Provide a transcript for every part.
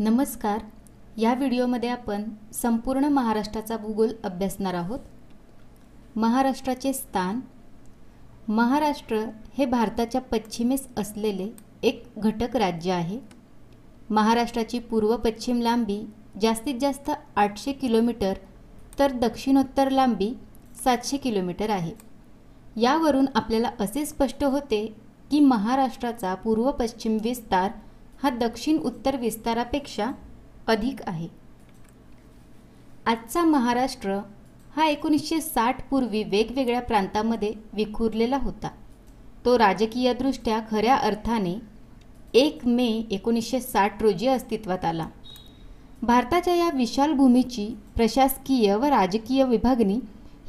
नमस्कार. या व्हिडिओमध्ये आपण संपूर्ण महाराष्ट्राचा भूगोल अभ्यासणार आहोत. महाराष्ट्राचे स्थान. महाराष्ट्र हे भारताच्या पश्चिमेस असलेले एक घटक राज्य आहे. महाराष्ट्राची पूर्व पश्चिम लांबी जास्तीत जास्त आठशे किलोमीटर तर दक्षिणोत्तर लांबी सातशे किलोमीटर आहे. यावरून आपल्याला असे स्पष्ट होते की महाराष्ट्राचा पूर्व पश्चिम विस्तार हा दक्षिण उत्तर विस्तारापेक्षा अधिक आहे. आजचा महाराष्ट्र हा एकोणीसशे साठ पूर्वी वेगवेगळ्या प्रांतामध्ये विखुरलेला होता. तो राजकीयदृष्ट्या खऱ्या अर्थाने एक मे एकोणीसशे साठ रोजी अस्तित्वात आला. भारताच्या या विशाल भूमीची प्रशासकीय व राजकीय विभागणी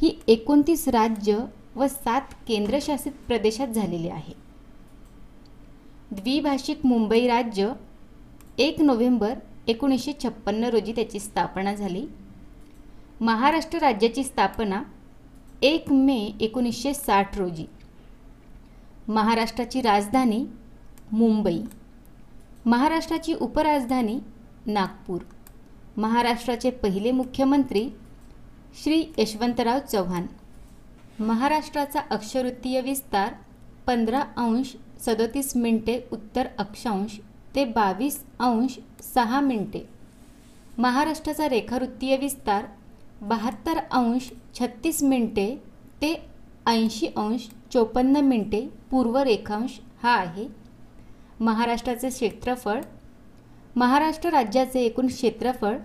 ही एकोणतीस राज्य व सात केंद्रशासित प्रदेशात झालेली आहे. द्विभाषिक मुंबई राज्य एक नोव्हेंबर एकोणीसशे छप्पन्न रोजी त्याची स्थापना झाली. महाराष्ट्र राज्याची स्थापना एक मे एकोणीसशे साठ रोजी. महाराष्ट्राची राजधानी मुंबई. महाराष्ट्राची उपराजधानी नागपूर. महाराष्ट्राचे पहिले मुख्यमंत्री श्री यशवंतराव चव्हाण. महाराष्ट्राचा अक्षवृत्तीय विस्तार पंधरा अंश सदतीस मिनटे उत्तर अक्षांश ते बावीस अंश सहा मिनटे. महाराष्ट्राचा रेखावृत्तीय विस्तार बहात्तर अंश छत्तीस मिनटे ते ऐंशी अंश चोपन्न मिनटे पूर्व रेखांश हा आहे. महाराष्ट्राचे क्षेत्रफळ महाराष्ट्र राज्याचे एकूण क्षेत्रफळ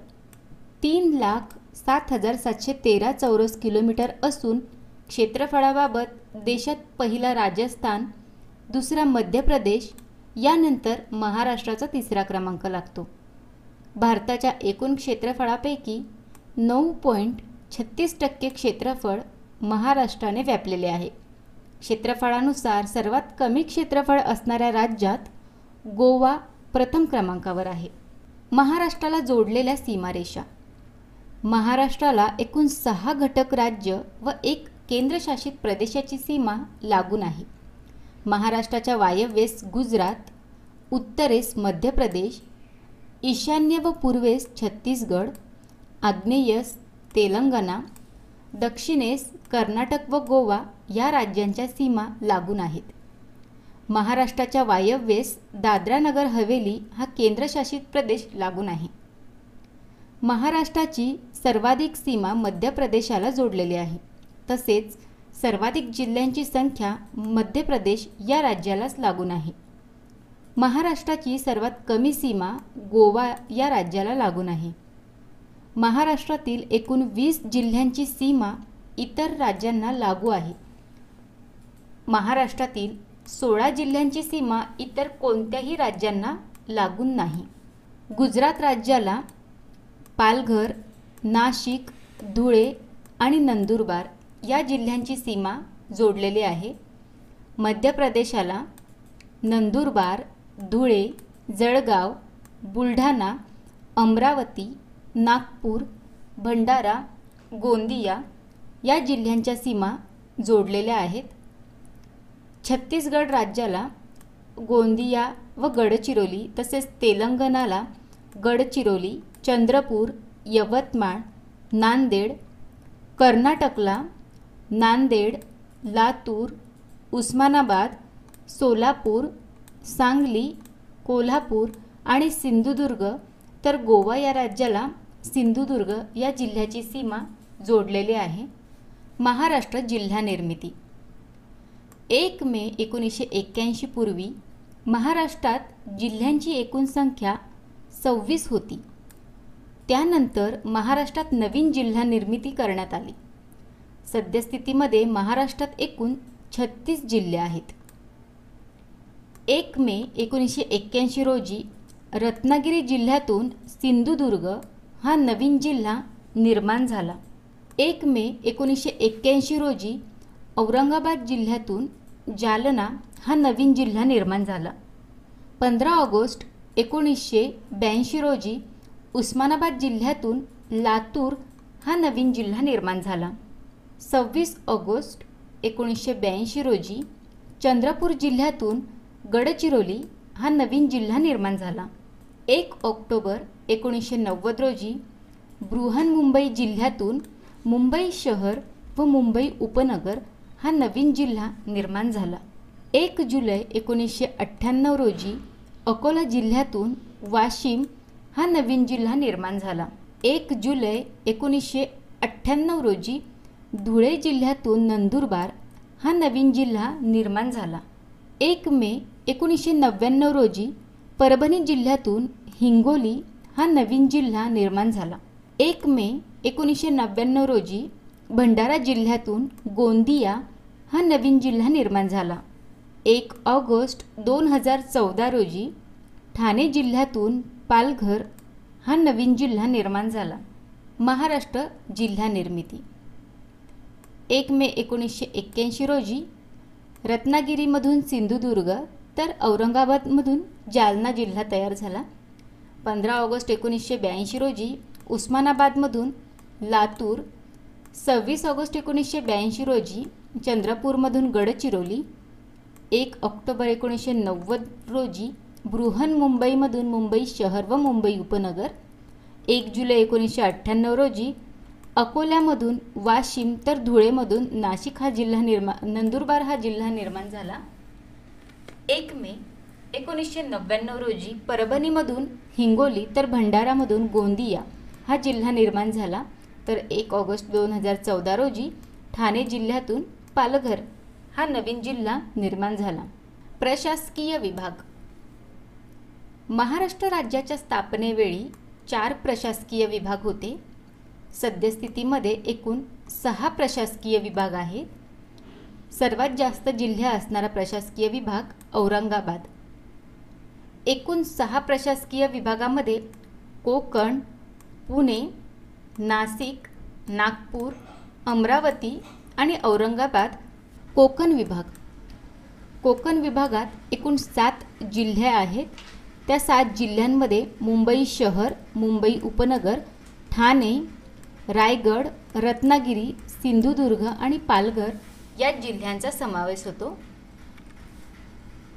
तीन लाख सात हजार सातशे तेरा चौरस किलोमीटर असून क्षेत्रफळाबाबत देशात पहिला राजस्थान दुसरा मध्य प्रदेश यानंतर महाराष्ट्राचा तिसरा क्रमांक लागतो. भारताच्या एकूण क्षेत्रफळापैकी नऊ पॉईंट छत्तीस टक्के क्षेत्रफळ महाराष्ट्राने व्यापलेले आहे. क्षेत्रफळानुसार सर्वात कमी क्षेत्रफळ असणाऱ्या राज्यात गोवा प्रथम क्रमांकावर आहे. महाराष्ट्राला जोडलेल्या सीमारेषा. महाराष्ट्राला एकूण सहा घटक राज्य व एक केंद्रशासित प्रदेशाची सीमा लागून आहे. महाराष्ट्राच्या वायव्येस गुजरात उत्तरेस मध्य प्रदेश ईशान्य व पूर्वेस छत्तीसगड आग्नेयस तेलंगणा दक्षिणेस कर्नाटक व गोवा या राज्यांच्या सीमा लागून आहेत. महाराष्ट्राच्या वायव्येस दादरा नगर हवेली हा केंद्रशासित प्रदेश लागून आहे. महाराष्ट्राची सर्वाधिक सीमा मध्य प्रदेशाला जोडलेली आहे. तसेच सर्वाधिक जिल्ह्यांची संख्या मध्य प्रदेश या राज्यालाच लागून आहे. महाराष्ट्राची सर्वात कमी सीमा गोवा या राज्याला लागून आहे. महाराष्ट्रातील एकूण वीस जिल्ह्यांची सीमा इतर राज्यांना लागू आहे. महाराष्ट्रातील सोळा जिल्ह्यांची सीमा इतर कोणत्याही राज्यांना लागून नाही. गुजरात राज्याला पालघर नाशिक धुळे आणि नंदुरबार या जिल्ह्यांची सीमा जोडलेली आहे. मध्य प्रदेशाला नंदुरबार धुळे जळगाव बुलढाणा अमरावती नागपूर भंडारा गोंदिया या जिल्ह्यांच्या सीमा जोडलेल्या आहेत. छत्तीसगड राज्याला गोंदिया व गडचिरोली तसेच तेलंगणाला गडचिरोली चंद्रपूर यवतमाळ नांदेड कर्नाटकला नांदेड लातूर उस्मानाबाद सोलापूर सांगली कोल्हापूर आणि सिंधुदुर्ग. तर गोवा या राज्याला सिंधुदुर्ग या जिल्ह्याची सीमा जोडलेली आहे. महाराष्ट्र जिल्हा निर्मिती. एक मे एकोणीसशे एक्क्याऐंशी पूर्वी महाराष्ट्रात जिल्ह्यांची एकूण संख्या सव्वीस होती. त्यानंतर महाराष्ट्रात नवीन जिल्हा निर्मिती करण्यात आली. सद्यस्थितीमध्ये महाराष्ट्रात एकूण छत्तीस जिल्हे आहेत. एक मे एकोणीसशे एक्क्याऐंशी रोजी रत्नागिरी जिल्ह्यातून सिंधुदुर्ग हा नवीन जिल्हा निर्माण झाला. एक मे एकोणीसशे एक्क्याऐंशी रोजी औरंगाबाद जिल्ह्यातून जालना हा नवीन जिल्हा निर्माण झाला. पंधरा ऑगस्ट एकोणीसशे ब्याऐंशी रोजी उस्मानाबाद जिल्ह्यातून लातूर हा नवीन जिल्हा निर्माण झाला. सव्वीस ऑगस्ट एकोणीसशे ब्याऐंशी रोजी चंद्रपूर जिल्ह्यातून गडचिरोली हा नवीन जिल्हा निर्माण झाला. एक ऑक्टोबर एकोणीसशे नव्वद रोजी बृहन्मुंबई जिल्ह्यातून मुंबई शहर व मुंबई उपनगर हा नवीन जिल्हा निर्माण झाला. एक जुलै एकोणीसशे अठ्ठ्याण्णव रोजी अकोला जिल्ह्यातून वाशिम हा नवीन जिल्हा निर्माण झाला. एक जुलै एकोणीसशे अठ्ठ्याण्णव रोजी धुळे जिल्ह्यातून नंदुरबार हा नवीन जिल्हा निर्माण झाला. एक मे एकोणीसशे नव्याण्णव रोजी परभणी जिल्ह्यातून हिंगोली हा नवीन जिल्हा निर्माण झाला. एक मे एकोणीसशे नव्याण्णव रोजी भंडारा जिल्ह्यातून गोंदिया हा नवीन जिल्हा निर्माण झाला. एक ऑगस्ट दोन हजार चौदा रोजी ठाणे जिल्ह्यातून पालघर हा नवीन जिल्हा निर्माण झाला. महाराष्ट्र जिल्हा निर्मिती एक मे एकोणीसशे एक्क्याऐंशी रोजी रत्नागिरीमधून सिंधुदुर्ग तर औरंगाबादमधून जालना जिल्हा तयार झाला. पंधरा ऑगस्ट एकोणीसशे ब्याऐंशी रोजी उस्मानाबादमधून लातूर सव्वीस ऑगस्ट एकोणीसशे ब्याऐंशी रोजी चंद्रपूरमधून गडचिरोली एक ऑक्टोबर एकोणीसशे नव्वद रोजी बृहन्मुंबईमधून मुंबई शहर व मुंबई उपनगर एक जुलै एकोणीसशे अठ्ठ्याण्णव रोजी अकोल्यामधून वाशिम तर धुळेमधून नाशिक हा जिल्हा निर्माण नंदुरबार हा जिल्हा निर्माण झाला. एक मे एकोणीसशे नव्याण्णव रोजी परभणीमधून हिंगोली तर भंडारामधून गोंदिया हा जिल्हा निर्माण झाला. तर एक ऑगस्ट दोन हजार चौदा रोजी ठाणे जिल्ह्यातून पालघर हा नवीन जिल्हा निर्माण झाला. प्रशासकीय विभाग. महाराष्ट्र राज्याच्या स्थापनेवेळी चार प्रशासकीय विभाग होते. सद्यस्थितीमध्ये एकूण सहा प्रशासकीय विभाग आहेत. सर्वात जास्त जिल्ह्या असणारा प्रशासकीय विभाग औरंगाबाद. एकूण सहा प्रशासकीय विभागामध्ये कोकण पुणे नाशिक नागपूर अमरावती आणि औरंगाबाद कोकण विभाग. कोकण विभागात एकूण सात जिल्हे आहेत. त्या सात जिल्ह्यांमध्ये मुंबई शहर मुंबई उपनगर ठाणे रायगड रत्नागिरी सिंधुदुर्ग आणि पालघर या जिल्ह्यांचा समावेश होतो.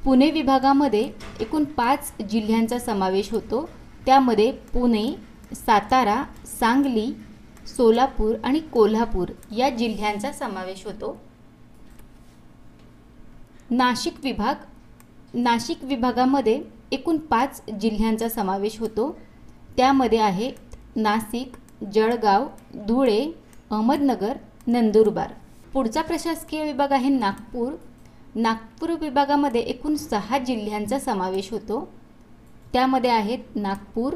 पुणे विभागामध्ये एकूण पाच जिल्ह्यांचा समावेश होतो. त्यामध्ये पुणे सातारा सांगली सोलापूर आणि कोल्हापूर या जिल्ह्यांचा समावेश होतो. नाशिक विभाग नाशिक विभागामध्ये एकूण पाच जिल्ह्यांचा समावेश होतो. त्यामध्ये आहे नाशिक जळगाव धुळे अहमदनगर नंदुरबार. पुढचा प्रशासकीय विभाग आहे नागपूर. नागपूर विभागामध्ये एकूण सहा जिल्ह्यांचा समावेश होतो. त्यामध्ये आहेत नागपूर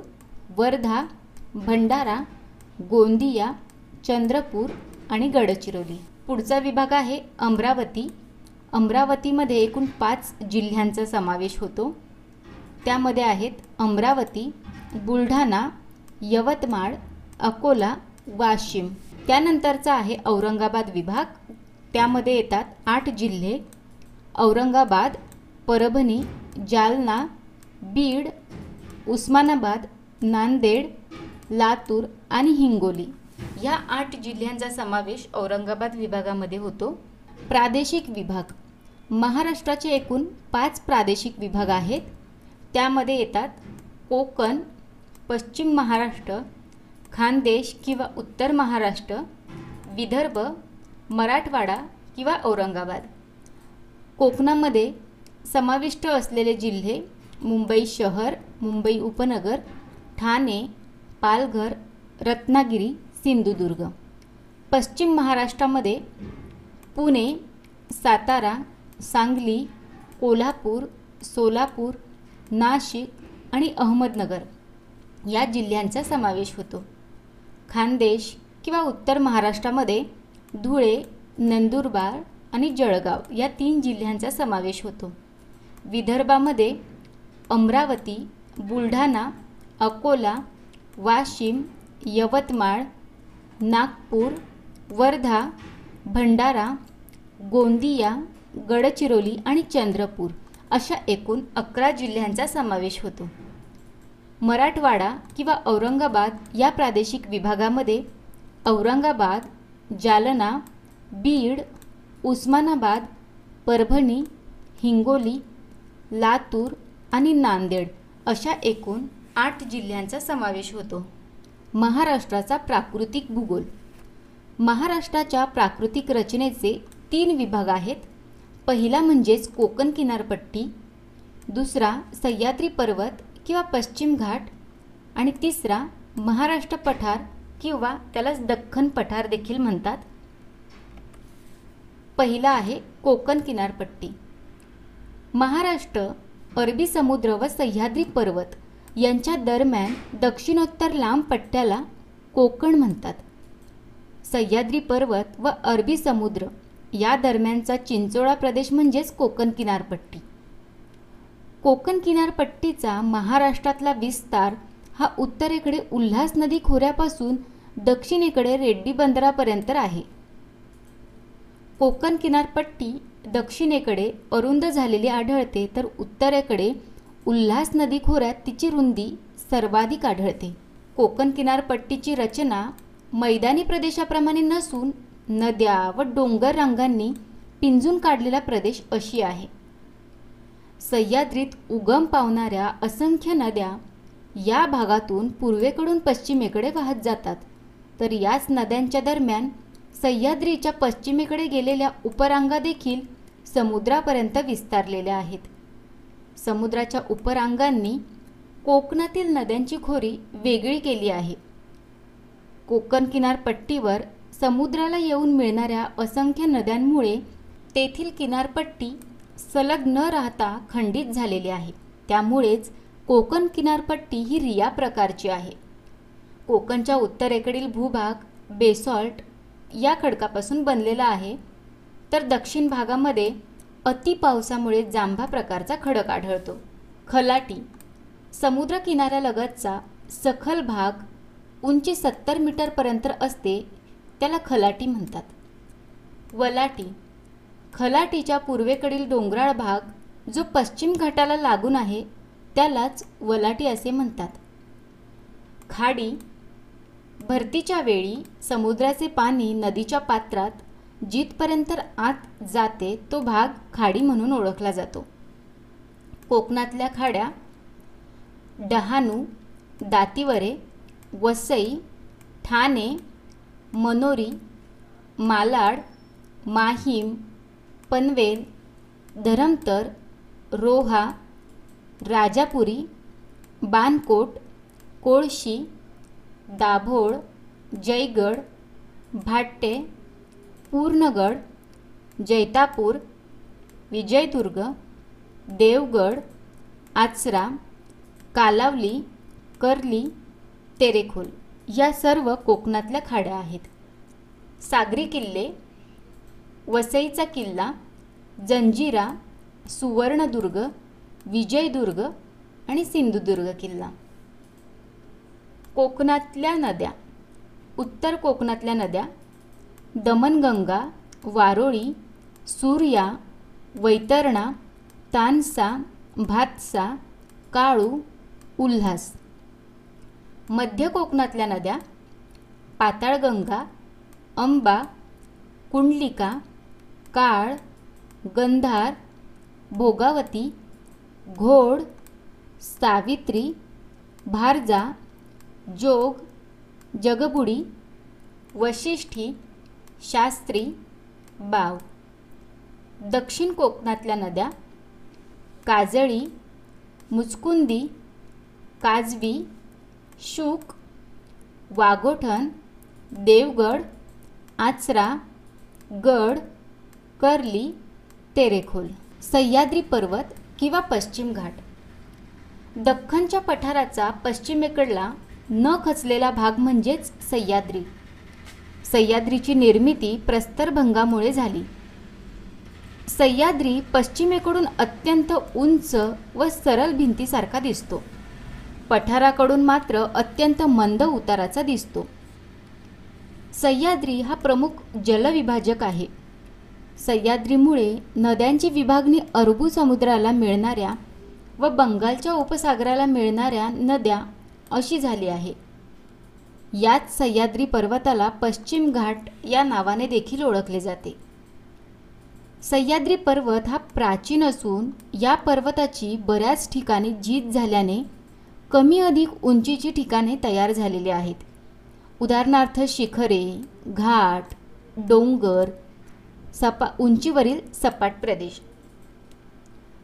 वर्धा भंडारा गोंदिया चंद्रपूर आणि गडचिरोली. पुढचा विभाग आहे अमरावती. अमरावतीमध्ये एकूण पाच जिल्ह्यांचा समावेश होतो. त्यामध्ये आहेत अमरावती बुलढाणा यवतमाळ अकोला वाशिम. त्यानंतरचा आहे औरंगाबाद विभाग. त्यामध्ये येतात आठ जिल्हे. औरंगाबाद परभणी जालना बीड उस्मानाबाद नांदेड लातूर आणि हिंगोली. या आठ जिल्ह्यांचा समावेश औरंगाबाद विभागामध्ये होतो. प्रादेशिक विभाग. महाराष्ट्राचे एकूण पाच प्रादेशिक विभाग आहेत. त्यामध्ये येतात कोकण पश्चिम महाराष्ट्र खानदेश किंवा उत्तर महाराष्ट्र विदर्भ मराठवाडा किंवा औरंगाबाद. कोकणामध्ये समाविष्ट असलेले जिल्हे मुंबई शहर मुंबई उपनगर ठाणे पालघर रत्नागिरी सिंधुदुर्ग. पश्चिम महाराष्ट्रामध्ये पुणे सातारा सांगली कोल्हापूर सोलापूर नाशिक आणि अहमदनगर या जिल्ह्यांचा समावेश होतो. खानदेश किंवा उत्तर महाराष्ट्रामध्ये धुळे नंदुरबार आणि जळगाव या तीन जिल्ह्यांचा समावेश होतो. विदर्भामध्ये अमरावती बुलढाणा अकोला वाशिम यवतमाळ नागपूर वर्धा भंडारा गोंदिया गडचिरोली आणि चंद्रपूर अशा एकूण अकरा जिल्ह्यांचा समावेश होतो. मराठवाडा किंवा औरंगाबाद या प्रादेशिक विभागामध्ये औरंगाबाद जालना बीड उस्मानाबाद परभणी हिंगोली लातूर आणि नांदेड अशा एकूण आठ जिल्ह्यांचा समावेश होतो. महाराष्ट्राचा प्राकृतिक भूगोल. महाराष्ट्राच्या प्राकृतिक रचनेचे तीन विभाग आहेत. पहिला म्हणजेच कोकण किनारपट्टी दुसरा सह्याद्री पर्वत किंवा पश्चिम घाट आणि तिसरा महाराष्ट्र पठार किंवा त्यालाच दख्खन पठार देखील म्हणतात. पहिला आहे कोकण किनारपट्टी. महाराष्ट्र अरबी समुद्र व सह्याद्री पर्वत यांच्या दरम्यान दक्षिणोत्तर लांब पट्ट्याला कोकण म्हणतात. सह्याद्री पर्वत व अरबी समुद्र या दरम्यानचा चिंचोळा प्रदेश म्हणजेच कोकण किनारपट्टी. कोकण किनारपट्टीचा महाराष्ट्रातला विस्तार हा उत्तरेकडे उल्हास नदी खोऱ्यापासून दक्षिणेकडे रेड्डी बंदरापर्यंत आहे. कोकण किनारपट्टी दक्षिणेकडे अरुंद झालेली आढळते तर उत्तरेकडे उल्हास नदी खोऱ्यात तिची रुंदी सर्वाधिक आढळते. कोकण किनारपट्टीची रचना मैदानी प्रदेशाप्रमाणे नसून नद्या व डोंगर रांगांनी पिंजून काढलेला प्रदेश अशी आहे. सह्याद्रीत उगम पावणाऱ्या असंख्य नद्या या भागातून पूर्वेकडून पश्चिमेकडे वाहत जातात. तर याच नद्यांच्या दरम्यान सह्याद्रीच्या पश्चिमेकडे गेलेल्या उपरांगा देखील समुद्रापर्यंत विस्तारलेल्या आहेत. समुद्राच्या उपरांगांनी कोकणातील नद्यांची खोरी वेगळी केली आहे. कोकण किनारपट्टीवर समुद्राला येऊन मिळणाऱ्या असंख्य नद्यांमुळे तेथील किनारपट्टी सलग न राहता खंडित झालेली आहे. त्यामुळेच कोकण किनारपट्टी ही रिया प्रकारची आहे. कोकणच्या उत्तरेकडील भूभाग बेसॉल्ट या खडकापासून बनलेला आहे. तर दक्षिण भागामध्ये अति पावसामुळे जांभा प्रकारचा खडक आढळतो. खलाटी समुद्र किनाऱ्यालगतचा सखल भाग उंची सत्तर मीटरपर्यंत असते त्याला खलाटी म्हणतात. वलाटी खलाटीच्या पूर्वेकडील डोंगराळ भाग जो पश्चिम घाटाला लागून आहे त्यालाच वलाटी असे म्हणतात. खाडी भरतीच्या वेळी समुद्राचे पाणी नदीच्या पात्रात जिथपर्यंत आत जाते तो भाग खाडी म्हणून ओळखला जातो. कोकणातल्या खाड्या डहाणू दातिवरे वसई ठाणे मनोरी मालाड माहीम पनवेल धरमतर रोहा राजापुरी बानकोट कोळशी दाभोळ जयगड भाट्टे पूर्णगड जैतापूर विजयदुर्ग देवगड आचरा कालावली कर्ली तेरेखोल या सर्व कोकणातल्या खाड्या आहेत. सागरी किल्ले वसईचा किल्ला जंजिरा सुवर्णदुर्ग विजयदुर्ग आणि सिंधुदुर्ग किल्ला. कोकणातल्या नद्या उत्तर कोकणातल्या नद्या दमनगंगा वारोळी सूर्या वैतरणा तानसा भातसा काळू उल्हास. मध्य कोकणातल्या नद्या पाताळगंगा अंबा कुंडलिका काळ गंधार भोगावती घोड सावित्री भारजा जोग जगबुडी वशिष्ठी शास्त्री बाव. दक्षिण कोकणातल्या नद्या काजळी मुचकुंदी काजवी शुक वाघोठण देवगड आचरा गड कर्ली तेरेखोल सह्याद्री पर्वत किंवा पश्चिम घाट. दख्खनच्या पठाराचा पश्चिमेकडला न खचलेला भाग म्हणजेच सह्याद्री. सह्याद्रीची निर्मिती प्रस्तरभंगामुळे झाली. सह्याद्री पश्चिमेकडून अत्यंत उंच व सरळ भिंतीसारखा दिसतो. पठाराकडून मात्र अत्यंत मंद उताराचा दिसतो. सह्याद्री हा प्रमुख जलविभाजक आहे. सह्याद्रीमुळे नद्यांची विभागणी अरबू समुद्राला मिळणाऱ्या व बंगालच्या उपसागराला मिळणाऱ्या नद्या अशी झाली आहे. याच सह्याद्री पर्वताला पश्चिम घाट या नावाने देखील ओळखले जाते. सह्याद्री पर्वत हा प्राचीन असून या पर्वताची बऱ्याच ठिकाणी झीज झाल्याने कमी अधिक उंचीची ठिकाणे तयार झालेली आहेत. उदाहरणार्थ शिखरे घाट डोंगर सपा उंचीवरील सपाट प्रदेश.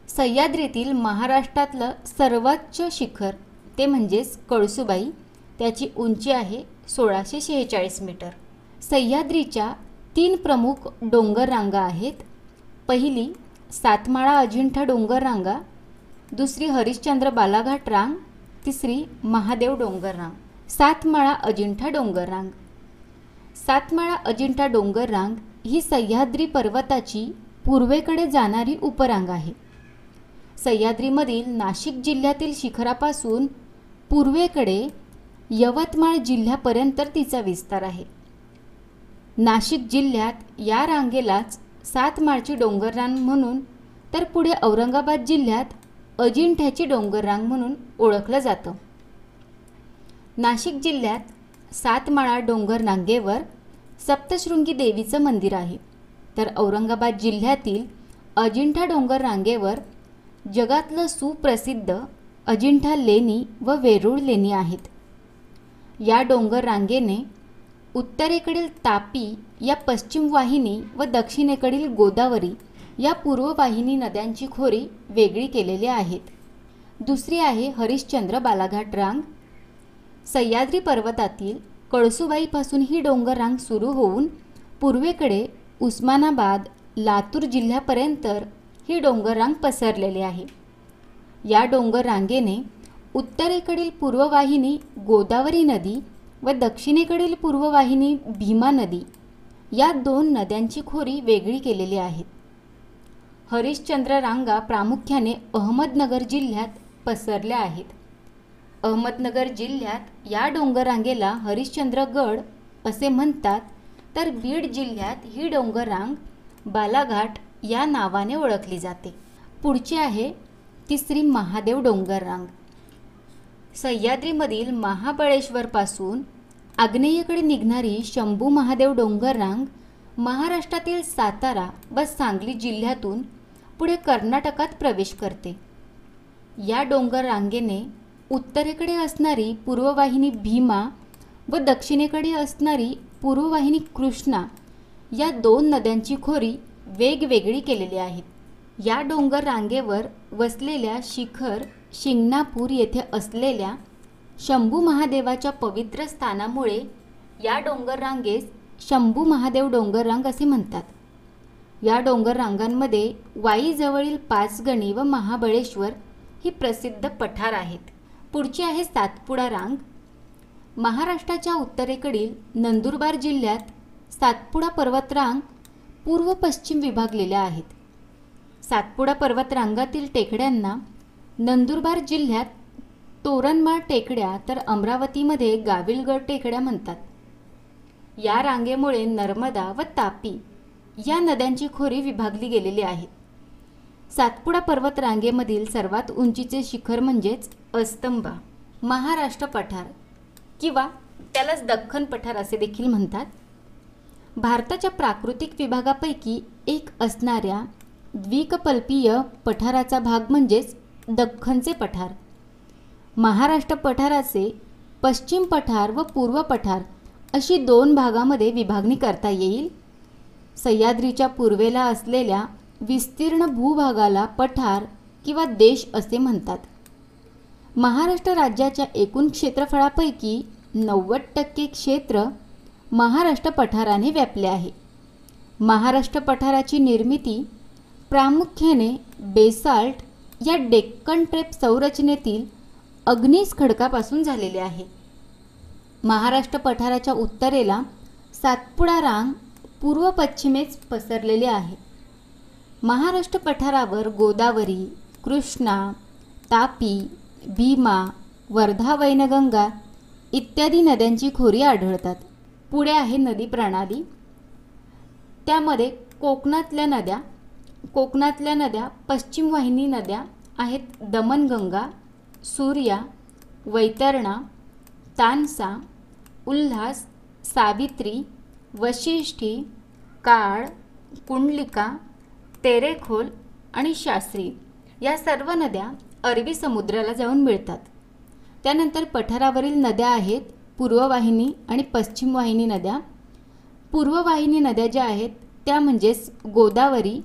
सह्याद्रीतील महाराष्ट्रातलं सर्वोच्च शिखर ते म्हणजेच कळसुबाई त्याची उंची आहे सोळाशे शेहेचाळीस मीटर. सह्याद्रीच्या तीन प्रमुख डोंगर रांगा आहेत. पहिली सातमाळा अजिंठा डोंगर रांगा दुसरी हरिश्चंद्र बालाघाट रांग तिसरी महादेव डोंगर रांग सातमाळा अजिंठा डोंगर रांग सातमाळा अजिंठा डोंगर रांग ही सह्याद्री पर्वताची पूर्वेकडे जाणारी उपरांग आहे. सह्याद्रीमधील नाशिक जिल्ह्यातील शिखरापासून पूर्वेकडे यवतमाळ जिल्ह्यापर्यंत तिचा विस्तार आहे. नाशिक जिल्ह्यात या रांगेलाच सातमाळची डोंगररांग म्हणून तर पुढे औरंगाबाद जिल्ह्यात अजिंठ्याची डोंगररांग म्हणून ओळखलं जातं. नाशिक जिल्ह्यात सातमाळा डोंगर रांगेवर सप्तशृंगी देवीचं मंदिर आहे. तर औरंगाबाद जिल्ह्यातील अजिंठा डोंगर रांगेवर जगातलं सुप्रसिद्ध अजिंठा लेणी व वेरूळ लेणी आहेत. या डोंगर रांगेने उत्तरेकडील तापी या पश्चिम वाहिनी व दक्षिणेकडील गोदावरी या पूर्व वाहिनी नद्यांची खोरी वेगळी केलेली आहेत. दुसरी आहे हरिश्चंद्र बालाघाट रांग. सह्याद्री पर्वतातील कळसुबाईपासून ही डोंगररांग सुरू होऊन पूर्वेकडे उस्मानाबाद लातूर जिल्ह्यापर्यंत ही डोंगररांग पसरलेली आहे. या डोंगररांगेने उत्तरेकडील पूर्ववाहिनी गोदावरी नदी व दक्षिणेकडील पूर्ववाहिनी भीमा नदी या दोन नद्यांची खोरी वेगळी केलेली आहेत हरिश्चंद्र रांगा प्रामुख्याने अहमदनगर जिल्ह्यात पसरल्या आहेत. अहमदनगर जिल्ह्यात या डोंगररांगेला हरिश्चंद्रगड असे म्हणतात तर बीड जिल्ह्यात ही डोंगररांग बालाघाट या नावाने ओळखली जाते. पुढची आहे तिसरी महादेव डोंगररांग सह्याद्रीमधील महाबळेश्वरपासून आग्नेयेकडे निघणारी शंभू महादेव डोंगररांग महाराष्ट्रातील सातारा व सांगली जिल्ह्यातून पुढे कर्नाटकात प्रवेश करते. या डोंगर रांगेने उत्तरेकडे असणारी पूर्ववाहिनी भीमा व दक्षिणेकडे असणारी पूर्ववाहिनी कृष्णा या दोन नद्यांची खोरी वेगवेगळी केलेली आहेत. या डोंगर रांगेवर वसलेल्या शिखर शिंगणापूर येथे असलेल्या शंभू महादेवाच्या पवित्र स्थानामुळे या डोंगर रांगेस शंभू महादेव डोंगर रांग असे म्हणतात. या डोंगर रांगांमध्ये वाईजवळील पाचगणी व महाबळेश्वर ही प्रसिद्ध पठार आहेत. पुढची आहे सातपुडा रांग. महाराष्ट्राच्या उत्तरेकडील नंदुरबार जिल्ह्यात सातपुडा पर्वतरांग पूर्व पश्चिम विभागलेल्या आहेत. सातपुडा पर्वतरांगातील टेकड्यांना नंदुरबार जिल्ह्यात तोरणमाळ टेकड्या तर अमरावतीमध्ये गाविलगड टेकड्या म्हणतात. या रांगेमुळे नर्मदा व तापी या नद्यांची खोरी विभागली गेलेली आहे. सातपुडा पर्वत रांगेमधील सर्वात उंचीचे शिखर म्हणजेच अस्तंबा महाराष्ट्र पठार किंवा त्यालाच दख्खन पठार असे देखील म्हणतात. भारताच्या प्राकृतिक विभागापैकी एक असणाऱ्या द्विकल्पीय पठाराचा भाग म्हणजेच दख्खनचे पठार. महाराष्ट्र पठाराचे पश्चिम पठार व पूर्व पठार अशी दोन भागामध्ये विभागणी करता येईल. सह्याद्रीच्या पूर्वेला असलेल्या विस्तीर्ण भूभागाला पठार किंवा देश असे म्हणतात. महाराष्ट्र राज्याच्या एकूण क्षेत्रफळापैकी नव्वद टक्के क्षेत्र महाराष्ट्र पठाराने व्यापले आहे. महाराष्ट्र पठाराची निर्मिती प्रामुख्याने बेसाल्ट या डेक्कन ट्रेप संरचनेतील अग्निस खडकापासून झालेले आहे. महाराष्ट्र पठाराच्या उत्तरेला सातपुडा रांग पूर्व पश्चिमेस पसरलेले आहे. महाराष्ट्र पठारावर गोदावरी कृष्णा तापी भीमा वर्धा वैनगंगा इत्यादी नद्यांची खोरी आढळतात. पुढे आहे नदी प्रणाली. त्यामध्ये कोकणातल्या नद्या कोकणातल्या नद्या पश्चिम वाहिनी नद्या आहेत दमनगंगा सूर्या वैतरणा तानसा उल्हास सावित्री वशिष्ठी काळ कुंडलिका तेरेखोल आणि शास्त्री. या सर्व नद्या अरबी समुद्राला जाऊन मिळतात. त्यानंतर पठारावरील नद्या आहेत पूर्ववाहिनी आणि पश्चिम वाहिनी नद्या. पूर्ववाहिनी नद्या ज्या आहेत त्या म्हणजेच गोदावरी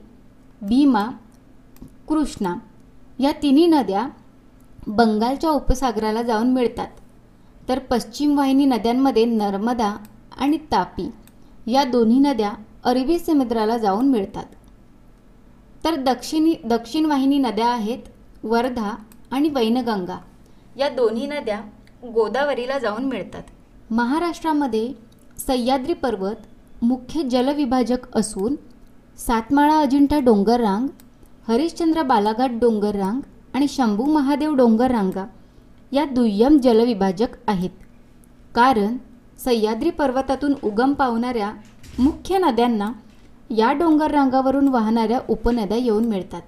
भीमा कृष्णा या तिन्ही नद्या बंगालच्या उपसागराला जाऊन मिळतात. तर पश्चिम वाहिनी नद्यांमध्ये नर्मदा आणि तापी या दोन्ही नद्या अरबी समुद्राला जाऊन मिळतात. तर दक्षिणी दक्षिण वाहिनी नद्या आहेत वर्धा आणि वैनगंगा या दोन्ही नद्या गोदावरीला जाऊन मिळतात. महाराष्ट्रामध्ये सह्याद्री पर्वत मुख्य जलविभाजक असून सातमाळा अजिंठा डोंगररांग हरिश्चंद्र बालाघाट डोंगररांग आणि शंभू महादेव डोंगररांगा या दुय्यम जलविभाजक आहेत. कारण सह्याद्री पर्वतातून उगम पावणाऱ्या मुख्य नद्यांना या डोंगर रांगावरून वाहणाऱ्या उपनद्या येऊन मिळतात.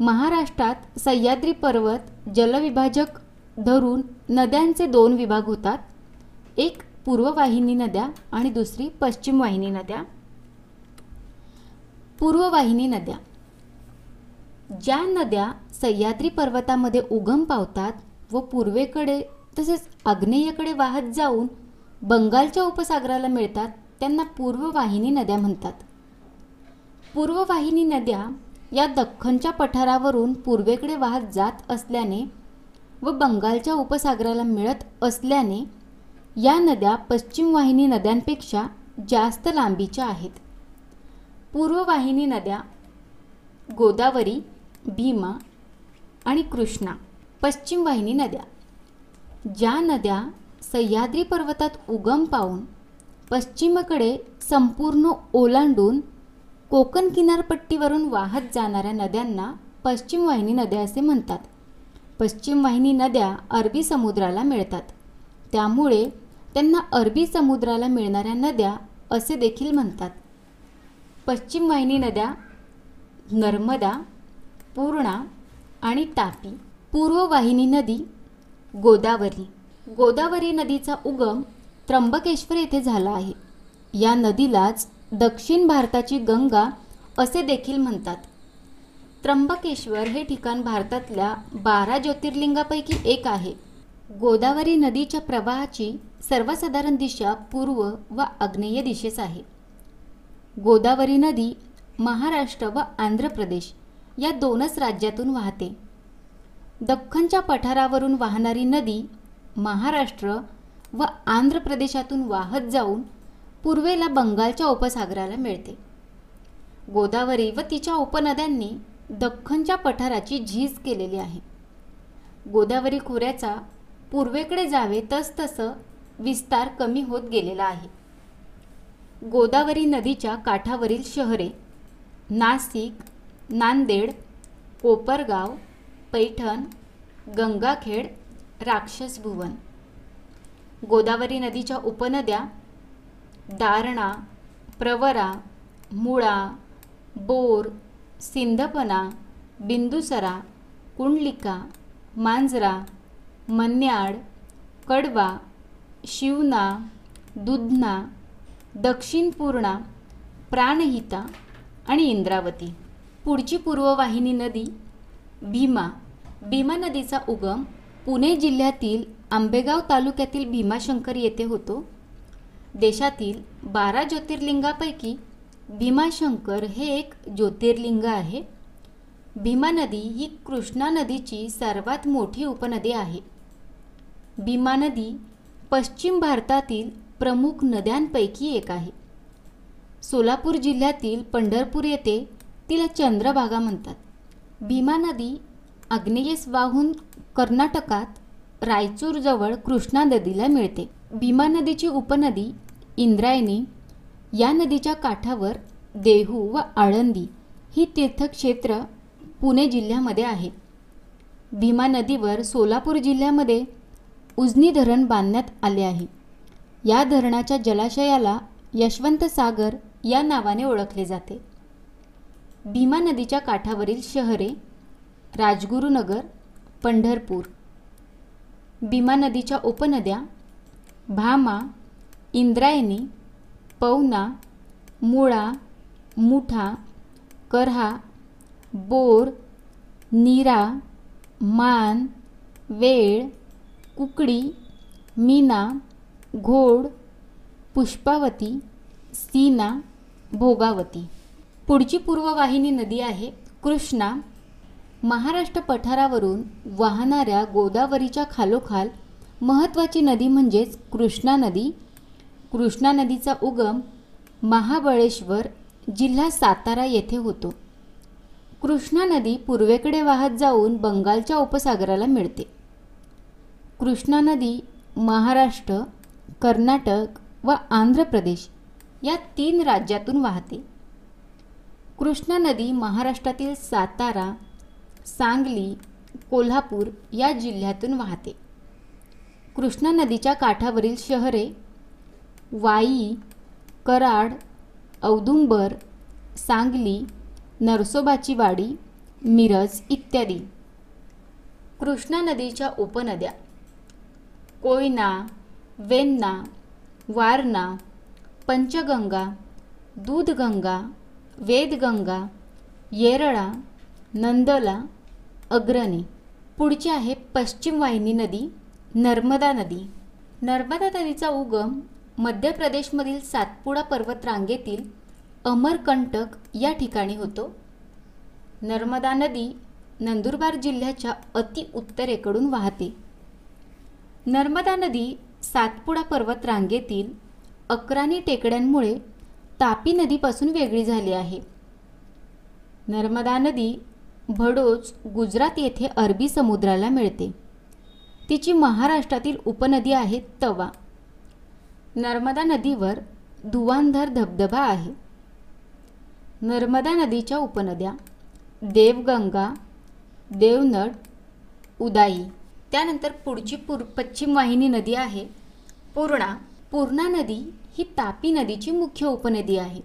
महाराष्ट्रात सह्याद्री पर्वत जलविभाजक धरून नद्यांचे दोन विभाग होतात. एक पूर्ववाहिनी नद्या आणि दुसरी पश्चिम वाहिनी नद्या. पूर्ववाहिनी नद्या. ज्या नद्या सह्याद्री पर्वतामध्ये उगम पावतात व पूर्वेकडे तसेच आग्नेयेकडे वाहत जाऊन बंगालच्या उपसागराला मिळतात त्यांना पूर्ववाहिनी नद्या म्हणतात. पूर्ववाहिनी नद्या या दख्खनच्या पठारावरून पूर्वेकडे वाहत जात असल्याने व बंगालच्या उपसागराला मिळत असल्याने या नद्या पश्चिम वाहिनी नद्यांपेक्षा जास्त लांबीच्या आहेत. पूर्ववाहिनी नद्या गोदावरी भीमा आणि कृष्णा पश्चिम वाहिनी नद्या ज्या नद्या सह्याद्री पर्वतात उगम पावून पश्चिमेकडे संपूर्ण ओलांडून कोकण किनारपट्टीवरून वाहत जाणाऱ्या नद्यांना पश्चिम वाहिनी नद्या असे म्हणतात. पश्चिम वाहिनी नद्या अरबी समुद्राला मिळतात. त्यामुळे त्यांना अरबी समुद्राला मिळणाऱ्या नद्या असे देखील म्हणतात. पश्चिम वाहिनी नद्या नर्मदा पूर्णा आणि तापी. पूर्व वाहिनी नदी गोदावरी. गोदावरी नदीचा उगम त्र्यंबकेश्वर येथे झाला आहे. या नदीलाच दक्षिण भारताची गंगा असे देखील म्हणतात. त्र्यंबकेश्वर हे ठिकाण भारतातल्या बारा ज्योतिर्लिंगापैकी एक आहे. गोदावरी नदीच्या प्रवाहाची सर्वसाधारण दिशा पूर्व व आग्नेय दिशेस आहे. गोदावरी नदी महाराष्ट्र व आंध्र प्रदेश या दोनच राज्यातून वाहते. दख्खनच्या पठारावरून वाहणारी नदी महाराष्ट्र व आंध्र प्रदेशातून वाहत जाऊन पूर्वेला बंगालच्या उपसागराला मिळते. गोदावरी व तिच्या उपनद्यांनी दख्खनच्या पठाराची झीज केलेली आहे. गोदावरी खोऱ्याचा पूर्वेकडे जावे तसतसं विस्तार कमी होत गेलेला आहे. गोदावरी नदीच्या काठावरील शहरे नाशिक नांदेड कोपरगाव पैठण गंगाखेड राक्षसभुवन. गोदावरी नदीच्या उपनद्या दारणा प्रवरा मुळा बोर सिंधपना बिंदुसरा कुंडलिका मांजरा मन्याड कडवा शिवना दुधना दक्षिण पूर्णा प्राणहिता आणि इंद्रावती. पुढची पूर्ववाहिनी नदी भीमा. भीमा नदीचा उगम पुणे जिल्ह्यातील आंबेगाव तालुक्यातील भीमाशंकर येथे होतो. देशातील बारा ज्योतिर्लिंगापैकी भीमाशंकर हे एक ज्योतिर्लिंग आहे. भीमा नदी ही कृष्णा नदीची सर्वात मोठी उपनदी आहे. भीमा नदी पश्चिम भारतातील प्रमुख नद्यांपैकी एक आहे. सोलापूर जिल्ह्यातील पंढरपूर येथे तिला चंद्रभागा म्हणतात. भीमा नदी आग्नेयेस वाहून कर्नाटकात रायचूरजवळ कृष्णा नदीला मिळते. भीमा नदीची उपनदी इंद्रायणी या नदीच्या काठावर देहू व आळंदी ही तीर्थक्षेत्र पुणे जिल्ह्यामध्ये आहे. भीमा नदीवर सोलापूर जिल्ह्यामध्ये उजनी धरण बांधण्यात आले आहे. या धरणाच्या जलाशयाला यशवंत सागर या नावाने ओळखले जाते. भीमा नदीच्या काठावरील शहरे राजगुरुनगर पंढरपूर भीमा नदीच्या उपनद्या भामा इंद्रायणी पवना मुळा मुठा करहा बोर नीरा मान वेळ कुकडी मीना घोड पुष्पावती सीना भोगावती. पुढची पूर्ववाहिनी नदी आहे कृष्णा. महाराष्ट्र पठारावरून वाहणाऱ्या गोदावरीच्या खालोखाल महत्त्वाची नदी म्हणजेच कृष्णा नदी. कृष्णा नदीचा उगम महाबळेश्वर जिल्हा सातारा येथे होतो. कृष्णा नदी पूर्वेकडे वाहत जाऊन बंगालच्या उपसागराला मिळते. कृष्णा नदी महाराष्ट्र कर्नाटक व आंध्र प्रदेश या तीन राज्यातून वाहते. कृष्णा नदी महाराष्ट्रातील सातारा सांगली कोल्हापूर या जिल्ह्यातून वाहते. कृष्णा नदीच्या काठावरील शहरे वाई कराड औदुंबर सांगली नरसोबाची वाडी मिरज इत्यादी. कृष्णा नदीच्या उपनद्या. कोयना वेन्ना वारणा पंचगंगा दूधगंगा वेदगंगा येरळा नंदला अग्रणी. पुढची आहे पश्चिम वाहिनी नदी नर्मदा नदी. नर्मदा नदीचा उगम मध्य प्रदेशमधील सातपुडा पर्वतरांगेतील अमरकंटक या ठिकाणी होतो. नर्मदा नदी नंदुरबार जिल्ह्याच्या अति उत्तरेकडून वाहते. नर्मदा नदी सातपुडा पर्वतरांगेतील अक्रानी टेकड्यांमुळे तापी नदीपासून वेगळी झाली आहे. नर्मदा नदी भडोज गुजरात येथे अरबी समुद्राला मिळते. तिची महाराष्ट्रातील उपनदी आहे तवा. नर्मदा नदीवर धुवांधर धबधबा आहे. नर्मदा नदीच्या उपनद्या देवगंगा देवनड उदाई त्यानंतर पुढची पूर पश्चिम वाहिनी नदी आहे. पूर्णा पूर्णा नदी ही तापी नदीची मुख्य उपनदी आहे.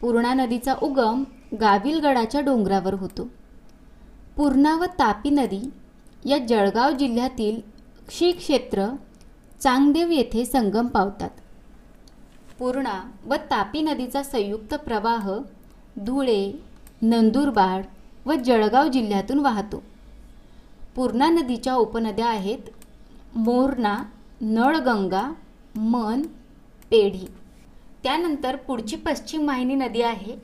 पूर्णा नदीचा उगम गाविलगडाच्या डोंगरावर होतो. पूर्णा व तापी नदी या जळगाव जिल्ह्यातील श्री क्षेत्र चांगदेव येथे संगम पावतात. पूर्णा व तापी नदीचा संयुक्त प्रवाह धुळे नंदुरबार व जळगाव जिल्ह्यातून वाहतो. पूर्णा नदीच्या उपनद्या आहेत मोरणा नळगंगा मन पेढी. त्यानंतर पुढची पश्चिम वाहिनी नदी आहे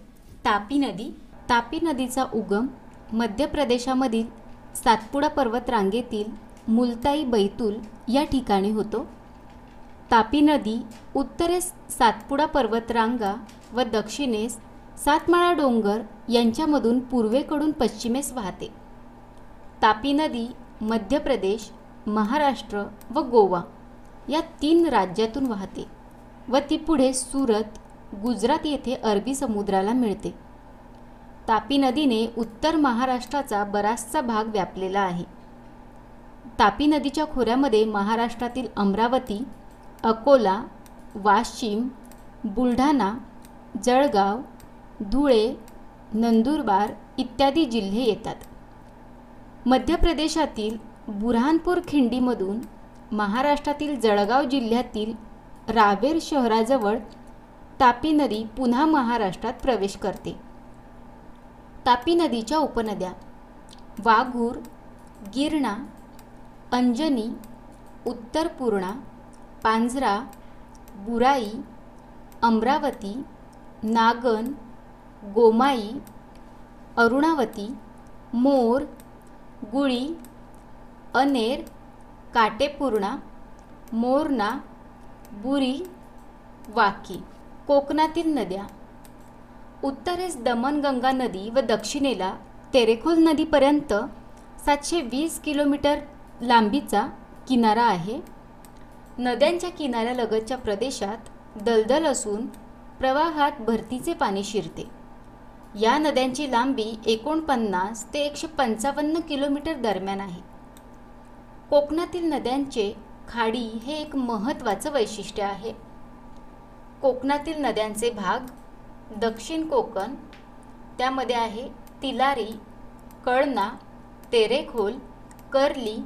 तापी नदी. तापी नदीचा उगम मध्य प्रदेशामधील सातपुडा पर्वतरांगेतील मुलताई बैतूल या ठिकाणी होतो. तापी नदी उत्तरेस सातपुडा पर्वतरांगा व दक्षिणेस सातमाळा डोंगर यांच्यामधून पूर्वेकडून पश्चिमेस वाहते. तापी नदी मध्य प्रदेश महाराष्ट्र व गोवा या तीन राज्यातून वाहते व ती पुढे सुरत गुजरात येथे अरबी समुद्राला मिळते. तापी नदीने उत्तर महाराष्ट्राचा बराचसा भाग व्यापलेला आहे. तापी नदीच्या खोऱ्यामध्ये महाराष्ट्रातील अमरावती अकोला वाशिम बुलढाणा जळगाव धुळे नंदुरबार इत्यादी जिल्हे येतात. मध्य प्रदेशातील बुऱ्हाणपूर खिंडीमधून महाराष्ट्रातील जळगाव जिल्ह्यातील रावेर शहराजवळ तापी नदी पुन्हा महाराष्ट्रात प्रवेश करते. तापी नदीच्या उपनद्या वाघूर गिरणा अंजनी उत्तर पूर्णा पांझरा बुराई अमरावती नागन गोमाई अरुणावती मोर गुळी अनेर काटेपूर्णा मोरणा बुरी वाकी. कोकणातील नद्या. उत्तरेस दमनगंगा नदी व दक्षिणेला तेरेखोल नदीपर्यंत सातशे वीस किलोमीटर लांबीचा किनारा आहे. नद्यांच्या किनाऱ्यालगतच्या प्रदेशात दलदल असून प्रवाहात भरतीचे पाणी शिरते. या नद्यांची लांबी एकोणपन्नास ते एकशे पंचावन्न किलोमीटर दरम्यान आहे. कोकणातील नद्यांचे खाडी हे एक महत्त्वाचं वैशिष्ट्य आहे. कोकणातील नद्यांचे भाग दक्षिण कोकण त्यामध्ये आहे तिलारी कळना तेरेखोल कर्ली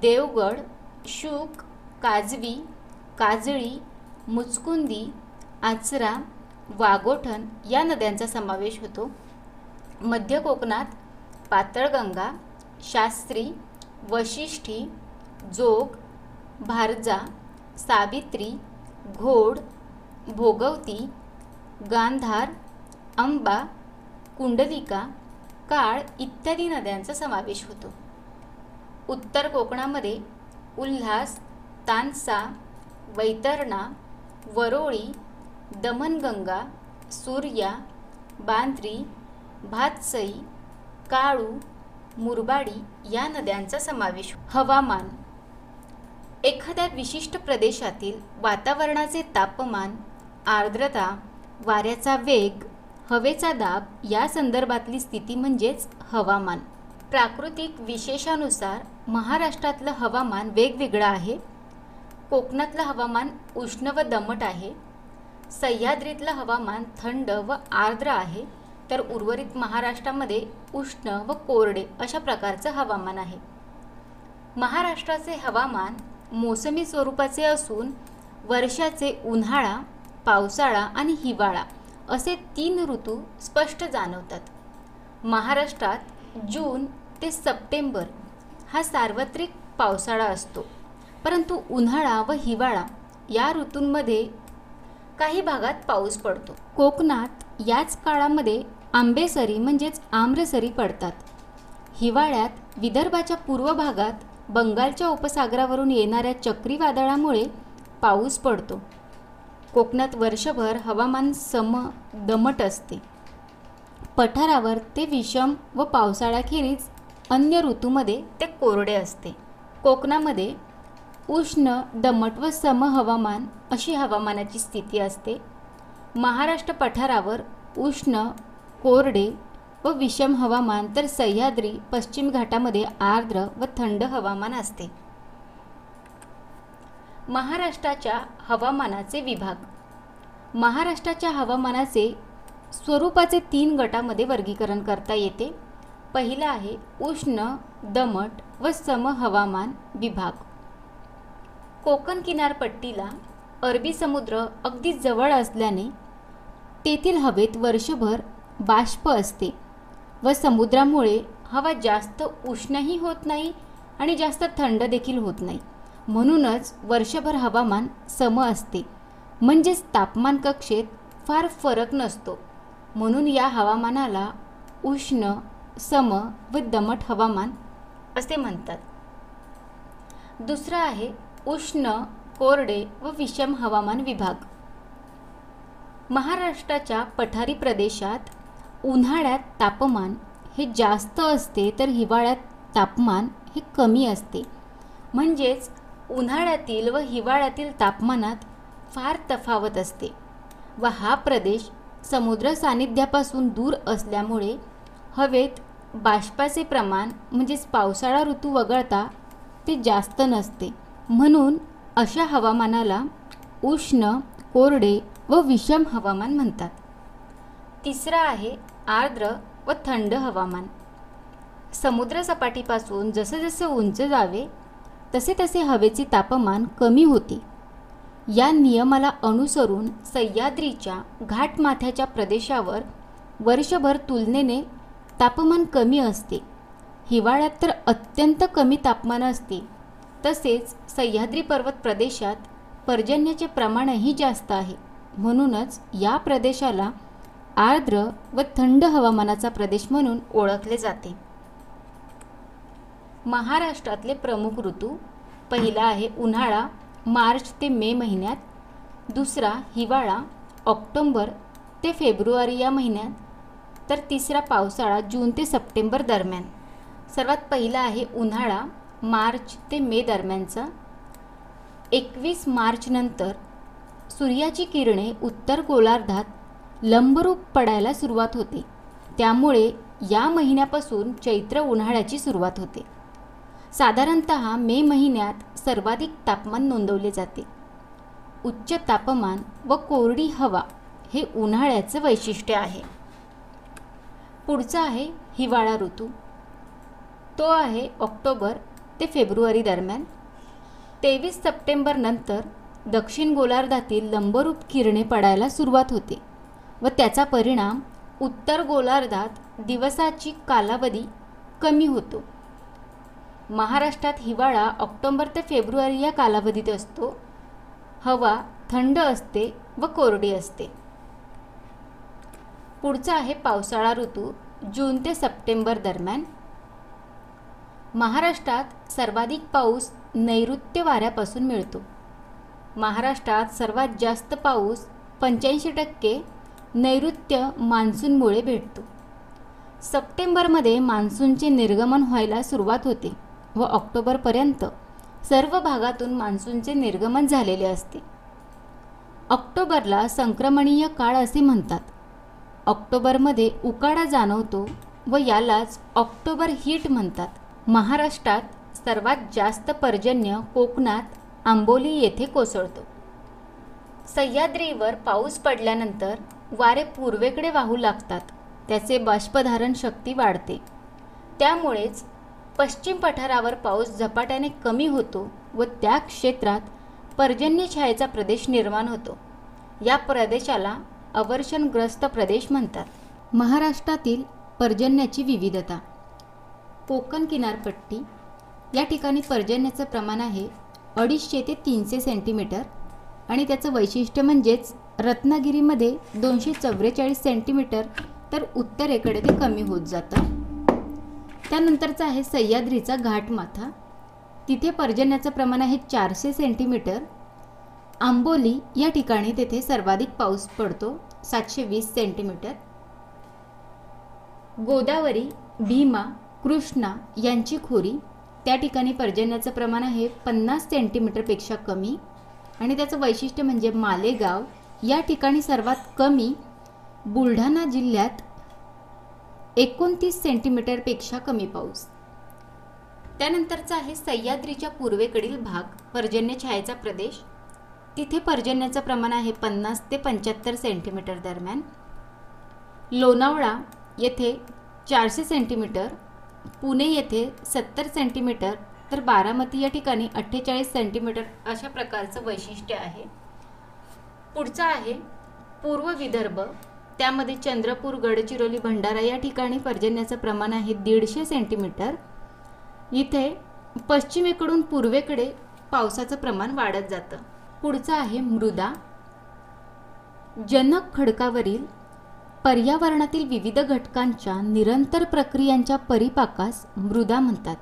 देवगड शुक काजवी काजळी मुचकुंदी आचरा वाघोठण या नद्यांचा समावेश होतो. मध्य कोकणात पातळगंगा शास्त्री वशिष्ठी जोग भारजा सावित्री घोड भोगवती गांधार अंबा कुंडलिका काळ इत्यादी नद्यांचा समावेश होतो. उत्तर कोकणामध्ये उल्हास तानसा वैतरणा वरोळी दमनगंगा सूर्या बांद्री भातसई काळू मुरबाडी या नद्यांचा समावेश हवामान. एखाद्या विशिष्ट प्रदेशातील वातावरणाचे तापमान आर्द्रता वाऱ्याचा वेग हवेचा दाब या संदर्भातली स्थिती म्हणजेच हवामान. प्राकृतिक विशेषानुसार महाराष्ट्रातलं हवामान वेगवेगळं आहे. कोकणातलं हवामान उष्ण व दमट आहे. सह्याद्रीतलं हवामान थंड व आर्द्र आहे. तर उर्वरित महाराष्ट्रामध्ये उष्ण व कोरडे अशा प्रकारचं हवामान आहे. महाराष्ट्राचे हवामान मोसमी स्वरूपाचे असून वर्षाचे उन्हाळा पावसाळा आणि हिवाळा असे तीन ऋतू स्पष्ट जाणवतात. महाराष्ट्रात जून ते सप्टेंबर हा सार्वत्रिक पावसाळा असतो. परंतु उन्हाळा व हिवाळा या ऋतूंमध्ये काही भागात पाऊस पडतो. कोकणात याच काळामध्ये आंबेसरी म्हणजेच आम्रसरी पडतात. हिवाळ्यात विदर्भाच्या पूर्व भागात बंगालच्या उपसागरावरून येणाऱ्या चक्रीवादळामुळे पाऊस पडतो. कोकणात वर्षभर हवामान सम दमट असते. पठारावर ते विषम व पावसाळ्याखेरीज अन्य ऋतूमध्ये ते कोरडे असते. कोकणामध्ये उष्ण दमट व सम हवामान अशी हवामानाची स्थिती असते. महाराष्ट्र पठारावर उष्ण कोरडे व विषम हवामान तर सह्याद्री पश्चिम घाटामध्ये आर्द्र व थंड हवामान असते. महाराष्ट्राच्या हवामानाचे विभाग. महाराष्ट्राच्या हवामानाचे स्वरूपाचे तीन गटामध्ये वर्गीकरण करता येते. पहिला आहे उष्ण दमट व सम हवामान विभाग. कोकण किनारपट्टीला अरबी समुद्र अगदी जवळ असल्याने तेथील हवेत वर्षभर बाष्प असते व समुद्रामुळे हवा जास्त उष्णही होत नाही आणि जास्त थंड देखील होत नाही. म्हणूनच वर्षभर हवामान सम असते. म्हणजेच तापमान कक्षेत फार फरक नसतो. म्हणून या हवामानाला उष्ण सम व दमट हवामान असे म्हणतात. दुसरं आहे उष्ण कोरडे व विषम हवामान विभाग. महाराष्ट्राच्या पठारी प्रदेशात उन्हाळ्यात तापमान हे जास्त असते तर हिवाळ्यात तापमान हे कमी असते. म्हणजेच उन्हाळ्यातील व हिवाळ्यातील तापमानात फार तफावत असते व हा प्रदेश समुद्र सानिध्यापासून दूर असल्यामुळे हवेत बाष्पाचे प्रमाण म्हणजेच पावसाळा ऋतू वगळता ते जास्त नसते. म्हणून अशा हवामानाला उष्ण कोरडे व विषम हवामान म्हणतात. तिसरं आहे आर्द्र व थंड हवामान. समुद्रसपाटीपासून जसं जसे उंच जावे तसे तसे हवेचे तापमान कमी होते. या नियमाला अनुसरून सह्याद्रीच्या घाटमाथ्याच्या प्रदेशावर वर्षभर तुलनेने तापमान कमी असते. हिवाळ्यात तर अत्यंत कमी तापमान असते. तसेच सह्याद्री पर्वत प्रदेशात पर्जन्याचे प्रमाणही जास्त आहे. म्हणूनच या प्रदेशाला आर्द्र व थंड हवामानाचा प्रदेश म्हणून ओळखले जाते. महाराष्ट्रातले प्रमुख ऋतू पहिला आहे उन्हाळा मार्च ते मे महिन्यात दुसरा हिवाळा ऑक्टोंबर ते फेब्रुवारी या महिन्यात तर तिसरा पावसाळा जून ते सप्टेंबर दरम्यान. सर्वात पहिला आहे उन्हाळा मार्च ते मे दरम्यानचा. एकवीस मार्चनंतर सूर्याची किरणे उत्तर गोलार्धात लंबरूप पडायला सुरुवात होते. त्यामुळे या महिन्यापासून चैत्र उन्हाळ्याची सुरुवात होते. साधारणत मे महिन्यात सर्वाधिक तापमान नोंदवले जाते. उच्च तापमान व कोरडी हवा हे उन्हाळ्याचं वैशिष्ट्य आहे. पुढचा आहे हिवाळा ऋतू. तो आहे ऑक्टोबर ते फेब्रुवारी दरम्यान. तेवीस सप्टेंबरनंतर दक्षिण गोलार्धातील लंबरूप किरणे पडायला सुरुवात होते व त्याचा परिणाम उत्तर गोलार्धात दिवसाची कालावधी कमी होतो. महाराष्ट्रात हिवाळा ऑक्टोबर ते फेब्रुवारी या कालावधीत असतो. हवा थंड असते व कोरडी असते. पुढचा आहे पावसाळा ऋतू जून ते सप्टेंबर दरम्यान. महाराष्ट्रात सर्वाधिक पाऊस नैऋत्य वाऱ्यापासून मिळतो. महाराष्ट्रात सर्वात जास्त पाऊस पंच्याऐंशी टक्के नैऋत्य मान्सूनमुळे भेटतो. सप्टेंबरमध्ये मान्सूनचे निर्गमन व्हायला सुरुवात होते व ऑक्टोबरपर्यंत सर्व भागातून मान्सूनचे निर्गमन झालेले असते. ऑक्टोबरला संक्रमणीय काळ असे म्हणतात. ऑक्टोबरमध्ये उकाडा जाणवतो व यालाच ऑक्टोबर हीट म्हणतात. महाराष्ट्रात सर्वात जास्त पर्जन्य कोकणात आंबोली येथे कोसळतो. सह्याद्रीवर पाऊस पडल्यानंतर वारे पूर्वेकडे वाहू लागतात. त्याचे बाष्पधारण शक्ती वाढते. त्यामुळेच पश्चिम पठारावर पाऊस झपाट्याने कमी होतो व त्या क्षेत्रात पर्जन्य छायेचा प्रदेश निर्माण होतो. या प्रदेशाला अवर्षणग्रस्त प्रदेश म्हणतात. महाराष्ट्रातील पर्जन्याची विविधता. कोकण किनारपट्टी. या ठिकाणी पर्जन्याचं प्रमाण आहे अडीचशे ते तीनशे सेंटीमीटर आणि त्याचं वैशिष्ट्य म्हणजेच रत्नागिरीमध्ये दोनशे चव्वेचाळीस सेंटीमीटर तर उत्तरेकडे ते कमी होत जातं. त्यानंतरचा आहे सह्याद्रीचा घाटमाथा. तिथे पर्जन्याचं प्रमाण आहे चारशे सेंटीमीटर आंबोली या ठिकाणी तेथे सर्वाधिक पाऊस पडतो सातशे वीस सेंटीमीटर गोदावरी भीमा कृष्णा यांची खोरी त्या ठिकाणी पर्जन्याचं प्रमाण आहे पन्नास सेंटीमीटरपेक्षा कमी. आणि त्याचं वैशिष्ट्य म्हणजे मालेगाव या ठिकाणी सर्वात कमी बुलढाणा जिल्ह्यात एकोणतीस सेंटीमीटरपेक्षा कमी पाऊस. त्यानंतरचा आहे सह्याद्रीच्या पूर्वेकडील भाग पर्जन्य छायेचा प्रदेश. तिथे पर्जन्याचं प्रमाण आहे पन्नास ते पंच्याहत्तर सेंटीमीटर दरम्यान. लोणावळा येथे चारशे सेंटीमीटर पुणे येथे सत्तर सेंटीमीटर तर बारामती या ठिकाणी अठ्ठेचाळीस सेंटीमीटर अशा प्रकारचं वैशिष्ट्य आहे. पुढचं आहे पूर्व विदर्भ. त्यामध्ये चंद्रपूर गडचिरोली भंडारा या ठिकाणी पर्जन्याचं प्रमाण आहे दीडशे सेंटीमीटर. इथे पश्चिमेकडून पूर्वेकडे पावसाचं प्रमाण वाढत जातं. पुढचं आहे मृदा. जनक खडकावरील पर्यावरणातील विविध घटकांच्या निरंतर प्रक्रियांच्या परिपाकास मृदा म्हणतात.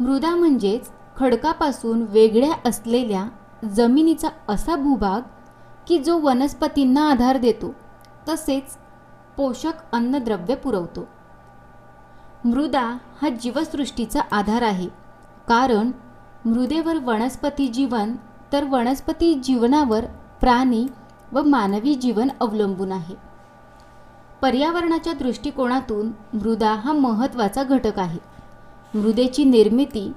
मृदा म्हणजेच खडकापासून वेगळ्या असलेल्या जमिनीचा असा भूभाग की जो वनस्पतींना आधार देतो तसेच पोषक अन्नद्रव्य पुरवतो. मृदा हा जीवसृष्टीचा आधार आहे कारण मृदेवर वनस्पती जीवन तर वनस्पती जीवनावर प्राणी व मानवी जीवन अवलंबून आहे. पर्यावरणाच्या दृष्टिकोनातून मृदा हा महत्त्वाचा घटक आहे. मृदेची निर्मिती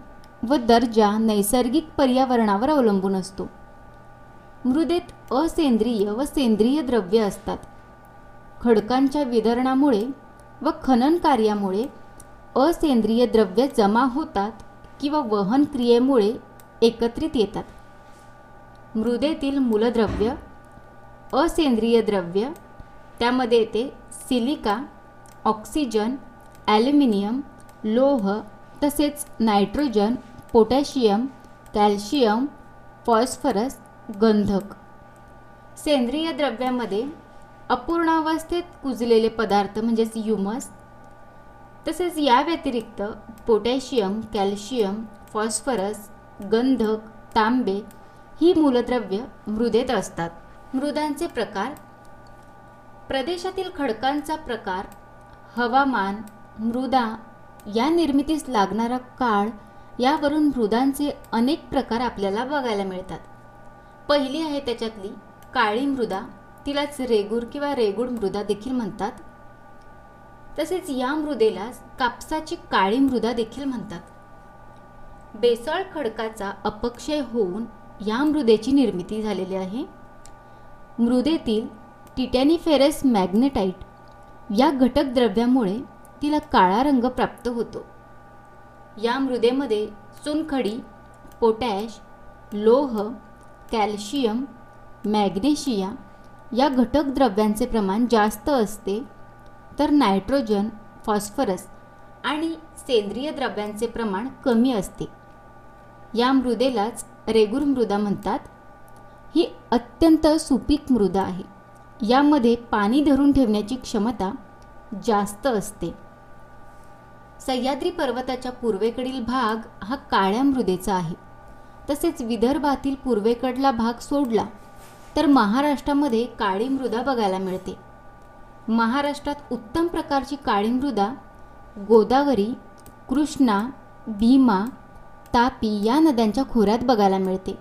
व दर्जा नैसर्गिक पर्यावरणावर अवलंबून असतो. मृदेत असेंद्रिय व सेंद्रिय द्रव्ये असतात. खडकांच्या विदरणामुळे व खनन कार्यामुळे असेंद्रिय द्रव्ये जमा होतात किंवा वहन क्रियेमुळे एकत्रित येतात. मृदेतील मूलद्रव्य असेंद्रिय द्रव्य त्यामध्ये येते सिलिका ऑक्सिजन ॲल्युमिनियम लोह तसेच नायट्रोजन पोटॅशियम कॅल्शियम फॉस्फरस गंधक. सेंद्रिय द्रव्यामध्ये अपूर्णावस्थेत कुजलेले पदार्थ म्हणजेच ह्युमस तसेच या व्यतिरिक्त पोटॅशियम कॅल्शियम फॉस्फरस गंधक तांबे ही मूलद्रव्य मृदेत असतात. मृदांचे प्रकार प्रदेशातील खडकांचा प्रकार हवामान मृदा या निर्मितीस लागणारा काळ यावरून मृदांचे अनेक प्रकार आपल्याला बघायला मिळतात. पहिली आहे त्याच्यातली काळी मृदा. तिलाच रेगूर किंवा रेगूड मृदा देखील म्हणतात. तसेच या मृदेला कापसाची काळी मृदा देखील म्हणतात. बेसळ खडकाचा अपक्षय होऊन या मृदेची निर्मिती झालेली आहे. मृदेतील टिटॅनिफेरस मॅग्नेटाईट या घटक द्रव्यामुळे तिला काळा रंग प्राप्त होतो. या मृदेमध्ये चुनखडी पोटॅश लोह कॅल्शियम मॅग्नेशिया या घटक द्रव्यांचे प्रमाण जास्त असते तर नायट्रोजन फॉस्फरस आणि सेंद्रिय द्रव्यांचे प्रमाण कमी असते. या मृदेलाच रेगूर मृदा म्हणतात ही अत्यंत सुपीक मृदा आहे. यामध्ये पाणी धरून ठेवण्याची क्षमता जास्त असते. सह्याद्री पर्वताच्या पूर्वेकडील भाग हा काळ्या मृदेचा आहे. तसेच विदर्भातील पूर्वेकडला भाग सोडला तर महाराष्ट्रामध्ये काळी मृदा बघायला मिळते. महाराष्ट्रात उत्तम प्रकारची काळी मृदा गोदावरी कृष्णा भीमा तापी या नद्यांच्या खोऱ्यात बघायला मिळते.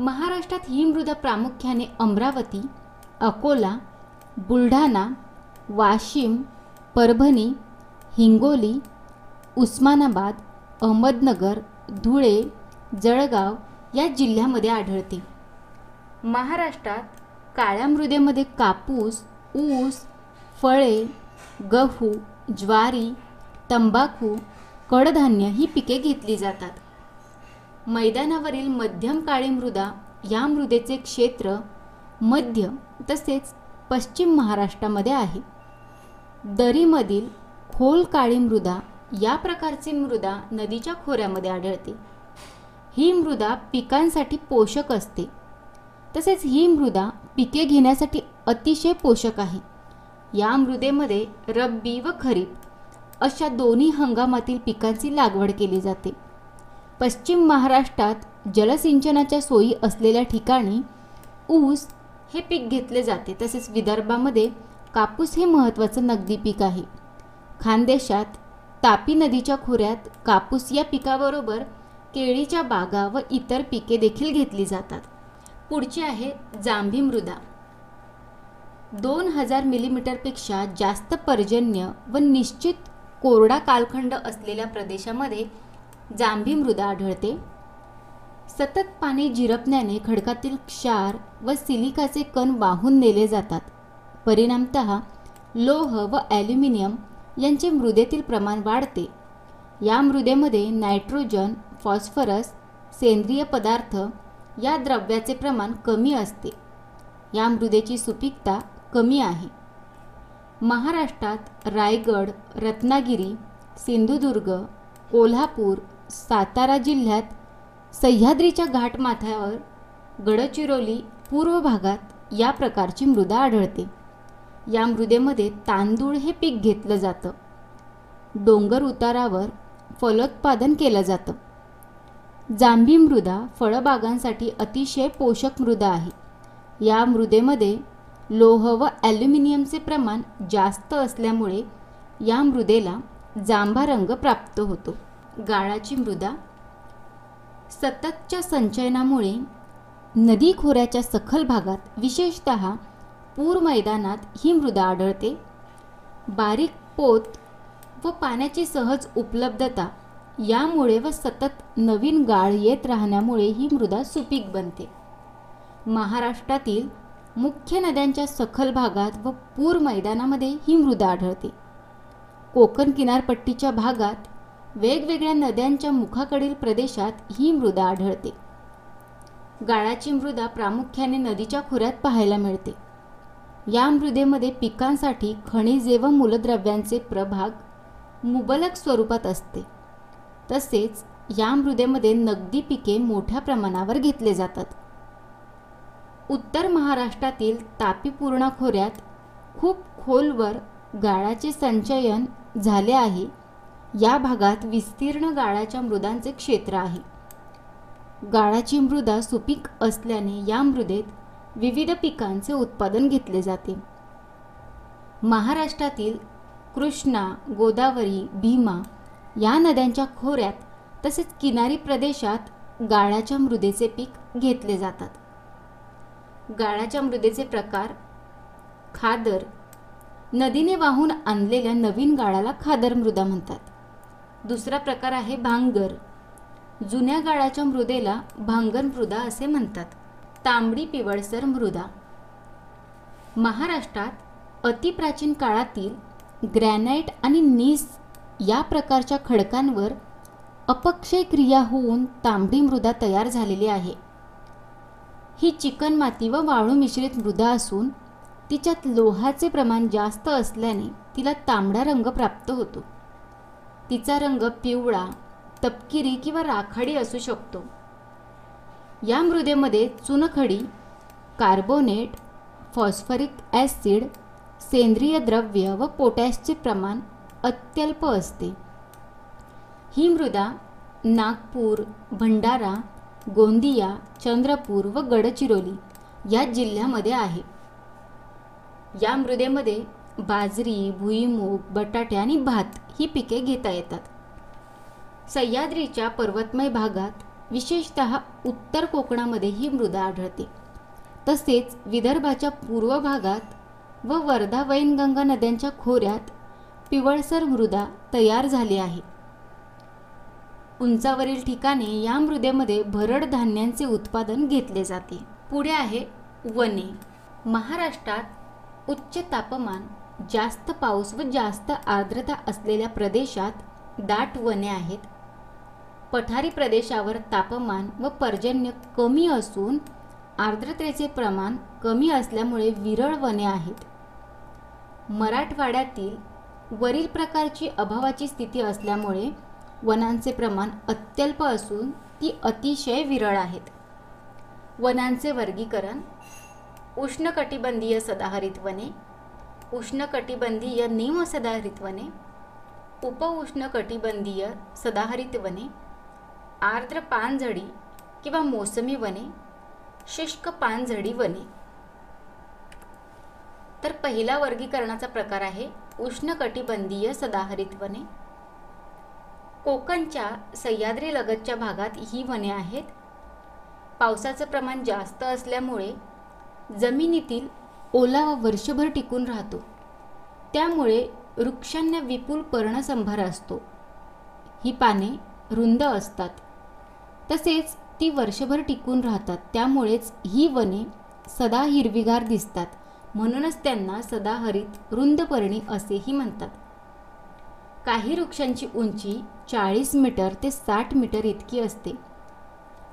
महाराष्ट्रात ही मृदा प्रामुख्याने अमरावती अकोला बुलढाणा वाशिम परभणी हिंगोली उस्मानाबाद अहमदनगर धुळे जळगाव या जिल्ह्यामध्ये आढळते. महाराष्ट्रात काळ्या मृदेमध्ये कापूस ऊस फळे गहू ज्वारी तंबाखू कडधान्य ही पिके घेतली जातात. मैदानावरील मध्यम काळी मृदा या मृदेचे क्षेत्र मध्य तसेच पश्चिम महाराष्ट्रामध्ये आहे. दरीमधील खोल काळी मृदा या प्रकारची मृदा नदीच्या खोऱ्यामध्ये आढळते. ही मृदा पिकांसाठी पोषक असते. तसेच ही मृदा पिके घेण्यासाठी अतिशय पोषक आहे. या मृदेमध्ये रब्बी व खरीप अशा दोन्ही हंगामातील पिकांची लागवड केली जाते. पश्चिम महाराष्ट्रात जलसिंचनाच्या सोयी असलेल्या ठिकाणी ऊस हे पीक घेतले जाते. तसेच विदर्भामध्ये कापूस हे महत्त्वाचं नगदी पीक आहे. खानदेशात तापी नदीच्या खोऱ्यात कापूस या पिकाबरोबर केळीच्या बागा व इतर पिके देखील घेतली जातात. पुढची आहे जांभी मृदा. दोन हजार मिलीमीटरपेक्षा जास्त पर्जन्य व निश्चित कोरडा कालखंड असलेल्या प्रदेशामध्ये जांभी मृदा आढळते. सतत पाणी जिरपण्याने खडकातील क्षार व सिलिकाचे कण वाहून नेले जातात. परिणामत लोह व ॲल्युमिनियम यांचे मृदेतील प्रमाण वाढते. या मृदेमध्ये नायट्रोजन फॉस्फरस सेंद्रिय पदार्थ या द्रव्याचे प्रमाण कमी असते. या मृदेची सुपीकता कमी आहे. महाराष्ट्रात रायगड रत्नागिरी सिंधुदुर्ग कोल्हापूर सातारा जिल्ह्यात सह्याद्रीच्या घाटमाथ्यावर गडचिरोली पूर्व भागात या प्रकारची मृदा आढळते. या मृदेमध्ये तांदूळ हे पीक घेतलं जातं. डोंगर उतारावर फलोत्पादन केलं जातं. जांभी मृदा फळबागांसाठी अतिशय पोषक मृदा आहे. या मृदेमध्ये लोह व ॲल्युमिनियमचे प्रमाण जास्त असल्यामुळे या मृदेला जांभा रंग प्राप्त होतो. गाळाची मृदा सततच्या संचयनामुळे नदी खोऱ्याच्या सखल भागात विशेषत पूर मैदानात ही मृदा आढळते. बारीक पोत व पाण्याची सहज उपलब्धता यामुळे व सतत नवीन गाळ येत राहण्यामुळे ही मृदा सुपीक बनते. महाराष्ट्रातील मुख्य नद्यांच्या सखल भागात व पूर मैदानामध्ये ही मृदा आढळते. कोकण किनारपट्टीच्या भागात वेगवेगळ्या नद्यांच्या मुखाकडील प्रदेशात ही मृदा आढळते. गाळाची मृदा प्रामुख्याने नदीच्या खोऱ्यात पाहायला मिळते. या मृदेमध्ये पिकांसाठी खनिजे व मूलद्रव्यांचे प्रभाग मुबलक स्वरूपात असते. तसेच या मृदेमध्ये नगदी पिके मोठ्या प्रमाणावर घेतले जातात. उत्तर महाराष्ट्रातील तापीपूर्णा खोऱ्यात खूप खोलवर गाळाचे संचयन झाले आहे. या भागात विस्तीर्ण गाळाच्या मृदांचे क्षेत्र आहे. गाळाची मृदा सुपीक असल्याने या मृदेत विविध पिकांचे उत्पादन घेतले जाते. महाराष्ट्रातील कृष्णा गोदावरी भीमा या नद्यांच्या खोऱ्यात तसेच किनारी प्रदेशात गाळाच्या मृदेचे पीक घेतले जातात. गाळाच्या मृदेचे प्रकार. खादर. नदीने वाहून आणलेल्या नवीन गाळाला खादर मृदा म्हणतात. दुसरा प्रकार आहे भांगर. जुन्या गाळाच्या मृदेला भांगर मृदा असे म्हणतात. तांबडी पिवळसर मृदा. महाराष्ट्रात अतिप्राचीन काळातील ग्रॅनाइट आणि नीस या प्रकारच्या खडकांवर अपक्षय क्रिया होऊन तांबडी मृदा तयार झालेली आहे. ही चिकणमाती व वाळू मिश्रित मृदा असून तिच्यात लोहाचे प्रमाण जास्त असल्याने तिला तांबडा रंग प्राप्त होतो. तिचा रंग पिवळा तपकिरी किंवा राखाडी असू शकतो. या मृदेमध्ये चुनखडी कार्बोनेट फॉस्फरिक ॲसिड सेंद्रिय द्रव्य व पोटॅशचे प्रमाण अत्यल्प असते. ही मृदा नागपूर भंडारा गोंदिया चंद्रपूर व गडचिरोली या जिल्ह्यामध्ये आहे. या मृदेमध्ये बाजरी भुईमूग बटाटे आणि भात ही पिके घेता येतात. सह्याद्रीच्या पर्वतमय भागात विशेषत उत्तर कोकणामध्ये ही मृदा आढळते. तसेच विदर्भाच्या पूर्व भागात व वर्धा वैनगंगा नद्यांच्या खोऱ्यात पिवळसर मृदा तयार झाली आहे. उंचावरील ठिकाणी या मृदेमध्ये भरड धान्यांचे उत्पादन घेतले जाते. पुढे आहे वने. महाराष्ट्रात उच्च तापमान जास्त पाऊस व जास्त आर्द्रता असलेल्या प्रदेशात दाट वने आहेत. पठारी प्रदेशावर तापमान व पर्जन्य कमी असून आर्द्रतेचे प्रमाण कमी असल्यामुळे विरळ वने आहेत. मराठवाड्यातील वरील प्रकारची अभावाची स्थिती असल्यामुळे वनांचे प्रमाण अत्यल्प असून ती अतिशय विरळ आहेत. वनांचे वर्गीकरण उष्णकटिबंधीय सदाहरित वने उष्णकटिबंधीय निमसदाहरित वने उपउष्णकटिबंधीय सदाहरित वने आर्द्र पानझडी किंवा मोसमी वने शुष्क पानझडी वने. तर पहिला वर्गीकरणाचा प्रकार आहे उष्णकटिबंधीय सदाहरित वने कोकणच्या सह्याद्रीलगतच्या भागात ही वने आहेत. पावसाचं प्रमाण जास्त असल्यामुळे जमिनीतील ओलावा वर्षभर टिकून राहतो. त्यामुळे वृक्षांना विपुल पर्णसंभार असतो. ही पाने रुंद असतात. तसेच ती वर्षभर टिकून राहतात. त्यामुळेच ही वने सदा हिरवीगार दिसतात. म्हणूनच त्यांना सदाहरित रुंदपर्णी असेही म्हणतात. काही वृक्षांची उंची चाळीस मीटर ते साठ मीटर इतकी असते.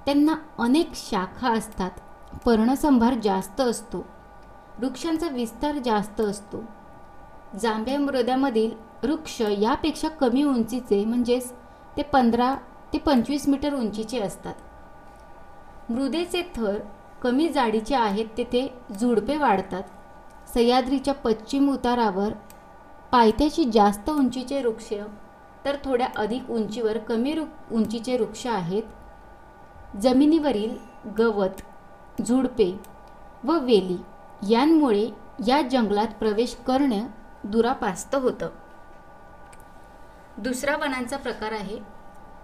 त्यांना अनेक शाखा असतात. पर्णसंभार जास्त असतो. वृक्षांचा विस्तार जास्त असतो. जांभ्या मृद्यामधील वृक्ष यापेक्षा कमी उंचीचे म्हणजेच ते पंधरा ते पंचवीस मीटर उंचीचे असतात. मृदेचे थर कमी जाडीचे आहेत तेथे झुडपे वाढतात. सह्याद्रीच्या पश्चिम उतारावर पायथ्याशी जास्त उंचीचे वृक्ष तर थोड्या अधिक उंचीवर कमी रु उंचीचे वृक्ष आहेत. जमिनीवरील गवत झुडपे व वेली यांमुळे या जंगलात प्रवेश करणे दुरापास्त होतं. दुसरा वनांचा प्रकार आहे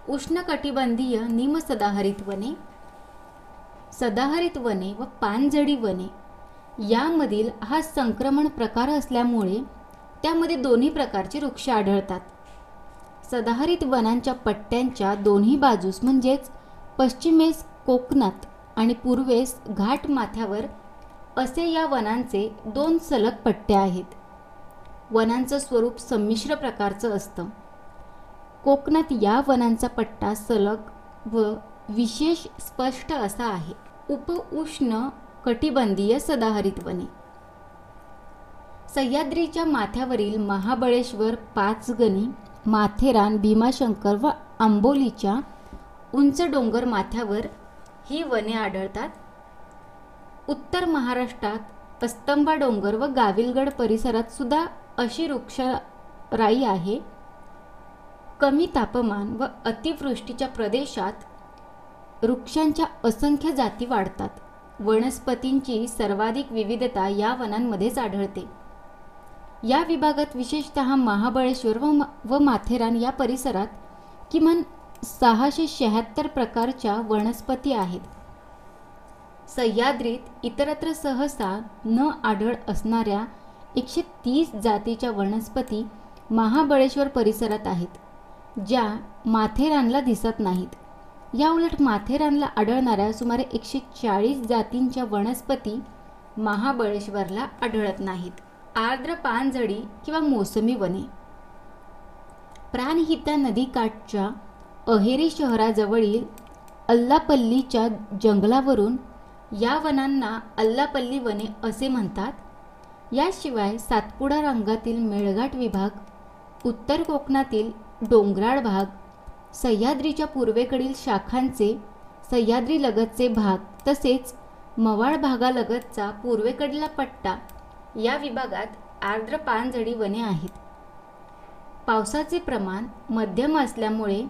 उष्णकटिबंधीय निमसदाहरित वने सदाहरित वने व पानझडी वने यामधील हा संक्रमण प्रकार असल्यामुळे त्यामध्ये दोन्ही प्रकारचे वृक्ष आढळतात. सदाहरित वनांच्या पट्ट्यांच्या दोन्ही बाजूस म्हणजेच पश्चिमेस कोकणात आणि पूर्वेस घाट माथ्यावर असे या वनांचे दोन सलग पट्ट्या आहेत. वनांचं स्वरूप संमिश्र प्रकारचं असतं. कोकणात या वनांचा पट्टा सलग व विशेष स्पष्ट असा आहे. उपउष्ण कटिबंधीय सदाहरित वने. सह्याद्रीच्या माथ्यावरील महाबळेश्वर पाचगणी माथेरान भीमाशंकर व आंबोलीच्या उंच डोंगर माथ्यावर ही वने आढळतात. उत्तर महाराष्ट्रात अस्तंबा डोंगर व गाविलगड परिसरात सुद्धा अशी वृक्षराई आहे. कमी तापमान व अतिवृष्टीच्या प्रदेशात वृक्षांच्या असंख्य जाती वाढतात. वनस्पतींची सर्वाधिक विविधता या वनांमध्येच आढळते. या विभागात विशेषत महाबळेश्वर व व माथेरान या परिसरात किमान सहाशे शहात्तर प्रकारच्या वनस्पती आहेत. सह्याद्रीत इतरत्र सहसा न आढळ असणाऱ्या एकशे तीस जातीच्या वनस्पती महाबळेश्वर परिसरात आहेत ज्या माथेरानला दिसत नाहीत. या उलट माथेरानला आढळणाऱ्या सुमारे एकशे चाळीस जातींच्या वनस्पती महाबळेश्वरला आढळत नाहीत. आर्द्र पानझडी किंवा मोसमी वने. प्राणहिता नदीकाठच्या अहेरी शहराजवळील अल्लापल्लीच्या जंगलावरून या वनांना अल्लापल्ली वने असे म्हणतात. याशिवाय सातपुडा रंगातील मेळघाट विभाग उत्तर कोकणातील डोंगराळ भाग सह्याद्रीच्या पूर्वेकडील शाखांचे सह्याद्रीलगतचे भाग तसेच मवाळ भागालगतचा पूर्वेकडला पट्टा या विभागात आर्द्र पानझडी वने आहेत. पावसाचे प्रमाण मध्यम असल्यामुळे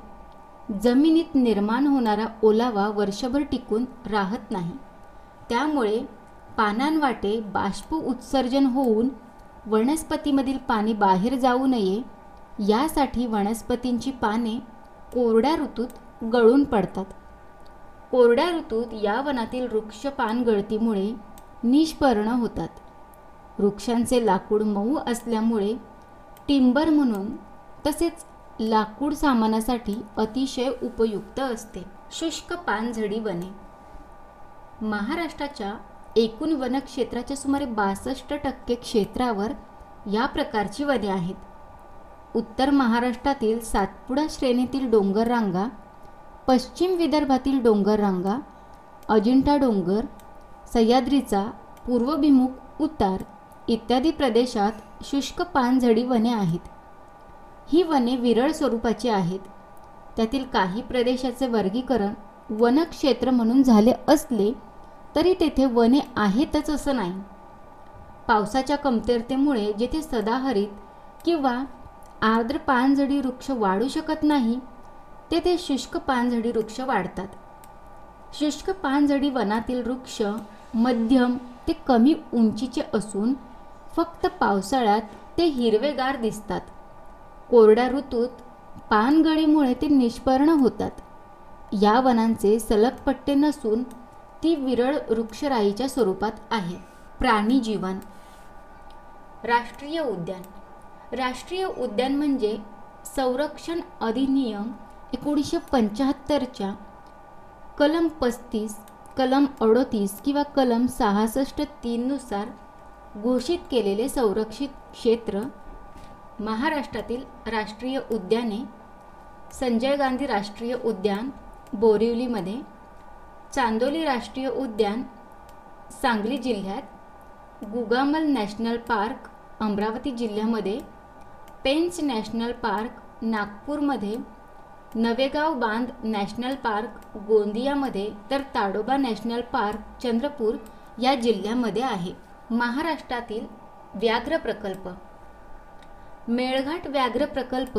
जमिनीत निर्माण होणारा ओलावा वर्षभर टिकून राहत नाही. त्यामुळे पानांवाटे बाष्प उत्सर्जन होऊन वनस्पतीमधील पाणी बाहेर जाऊ नये यासाठी वनस्पतींची पाने कोरड्या ऋतूत गळून पडतात. कोरड्या ऋतूत या वनातील वृक्ष पानगळतीमुळे निष्पर्ण होतात. वृक्षांचे लाकूड मऊ असल्यामुळे टिंबर म्हणून तसेच लाकूड सामानासाठी अतिशय उपयुक्त असते. शुष्क पानझडी वने. महाराष्ट्राच्या एकूण वनक्षेत्राच्या सुमारे बासष्ट टक्के क्षेत्रावर या प्रकारची वने आहेत. उत्तर महाराष्ट्रातील सातपुडा श्रेणीतील डोंगर रांगा पश्चिम विदर्भातील डोंगर रांगा अजिंठा डोंगर सह्याद्रीचा पूर्वभिमुख उतार इत्यादी प्रदेशात शुष्क पानझडी वने आहेत. ही वने विरळ स्वरूपाची आहेत. त्यातील काही प्रदेशाचे वर्गीकरण वनक्षेत्र म्हणून झाले असले तरी तेथे वने आहेतच असं नाही. पावसाच्या कमतरतेमुळे जेथे सदाहरित किंवा आर्द्र पानझडी वृक्ष वाढू शकत नाही तेथे शुष्क पानझडी वृक्ष वाढतात. शुष्क पानझडी वनातील वृक्ष मध्यम ते कमी उंचीचे असून फक्त पावसाळ्यात ते हिरवेगार दिसतात. कोरड्या ऋतूत पानगळीमुळे ते निष्पर्ण होतात. या वनांचे सलग पट्टे नसून ती विरळ वृक्षराईच्या स्वरूपात आहे. प्राणी जीवन. राष्ट्रीय उद्यान. राष्ट्रीय उद्यान म्हणजे संरक्षण अधिनियम एकोणीसशे पंच्याहत्तरच्या कलम पस्तीस कलम अडोतीस किंवा कलम सहासष्ट तीननुसार घोषित केलेले संरक्षित क्षेत्र महाराष्ट्रातील राष्ट्रीय उद्याने संजय गांधी राष्ट्रीय उद्यान बोरिवलीमध्ये चांदोली राष्ट्रीय उद्यान सांगली जिल्ह्यात गुगामल नॅशनल पार्क अमरावती जिल्ह्यामध्ये पेंच नॅशनल पार्क नागपूरमध्ये नवेगाव बांध नॅशनल पार्क गोंदियामध्ये तर ताडोबा नॅशनल पार्क चंद्रपूर या जिल्ह्यामध्ये आहे. महाराष्ट्रातील व्याघ्र प्रकल्प. मेळघाट व्याघ्र प्रकल्प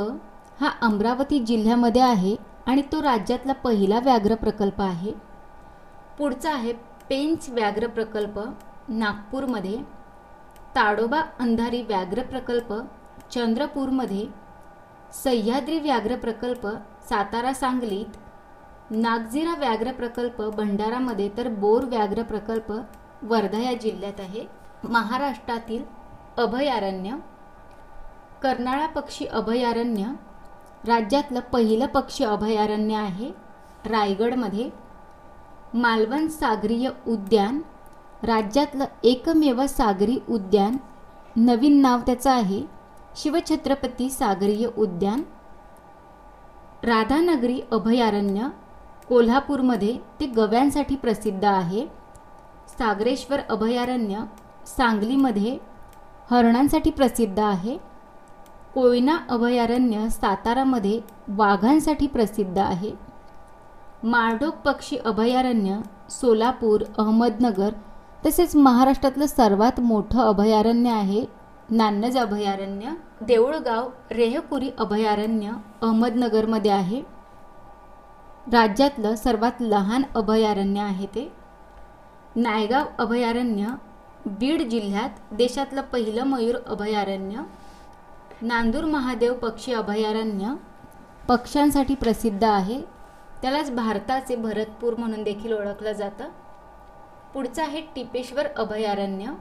हा अमरावती जिल्ह्यामध्ये आहे आणि तो राज्यातला पहिला व्याघ्र प्रकल्प आहे. पुढचा आहे पेंच व्याघ्र प्रकल्प नागपूरमध्ये. ताडोबा अंधारी व्याघ्र प्रकल्प चंद्रपूरमध्ये. सह्याद्री व्याघ्र प्रकल्प सातारा सांगलीत. नागझिरा व्याघ्र प्रकल्प भंडारामध्ये तर बोर व्याघ्र प्रकल्प वर्धा या जिल्ह्यात आहे. महाराष्ट्रातील अभयारण्य कर्नाळा पक्षी अभयारण्य राज्यातलं पहिलं पक्षी अभयारण्य आहे रायगडमध्ये. मालवण सागरीय उद्यान राज्यातलं एकमेव सागरी उद्यान नवीन नाव त्याचं आहे शिवछत्रपती सागरीय उद्यान. राधानगरी अभयारण्य कोल्हापूरमध्ये ते गव्यांसाठी प्रसिद्ध आहे. सागरेश्वर अभयारण्य सांगलीमध्ये हरणांसाठी प्रसिद्ध आहे. कोयना अभयारण्य सातारामध्ये वाघांसाठी प्रसिद्ध आहे. माळढोक पक्षी अभयारण्य सोलापूर अहमदनगर तसेच महाराष्ट्रातलं सर्वात मोठं अभयारण्य आहे नान्नज अभयारण्य. देऊळगाव रेहपुरी अभयारण्य अहमदनगरमध्ये आहे. राज्यातलं सर्वात लहान अभयारण्य आहे ते. नायगाव अभयारण्य बीड जिल्ह्यात देशातलं पहिलं मयूर अभयारण्य नांदूर महादेव पक्षी अभयारण्य पक्ष्यांसाठी प्रसिद्ध आहे. त्यालाच भारताचे भरतपूर म्हणून देखील ओळखलं जातं. पुढचं आहे टिपेश्वर अभयारण्य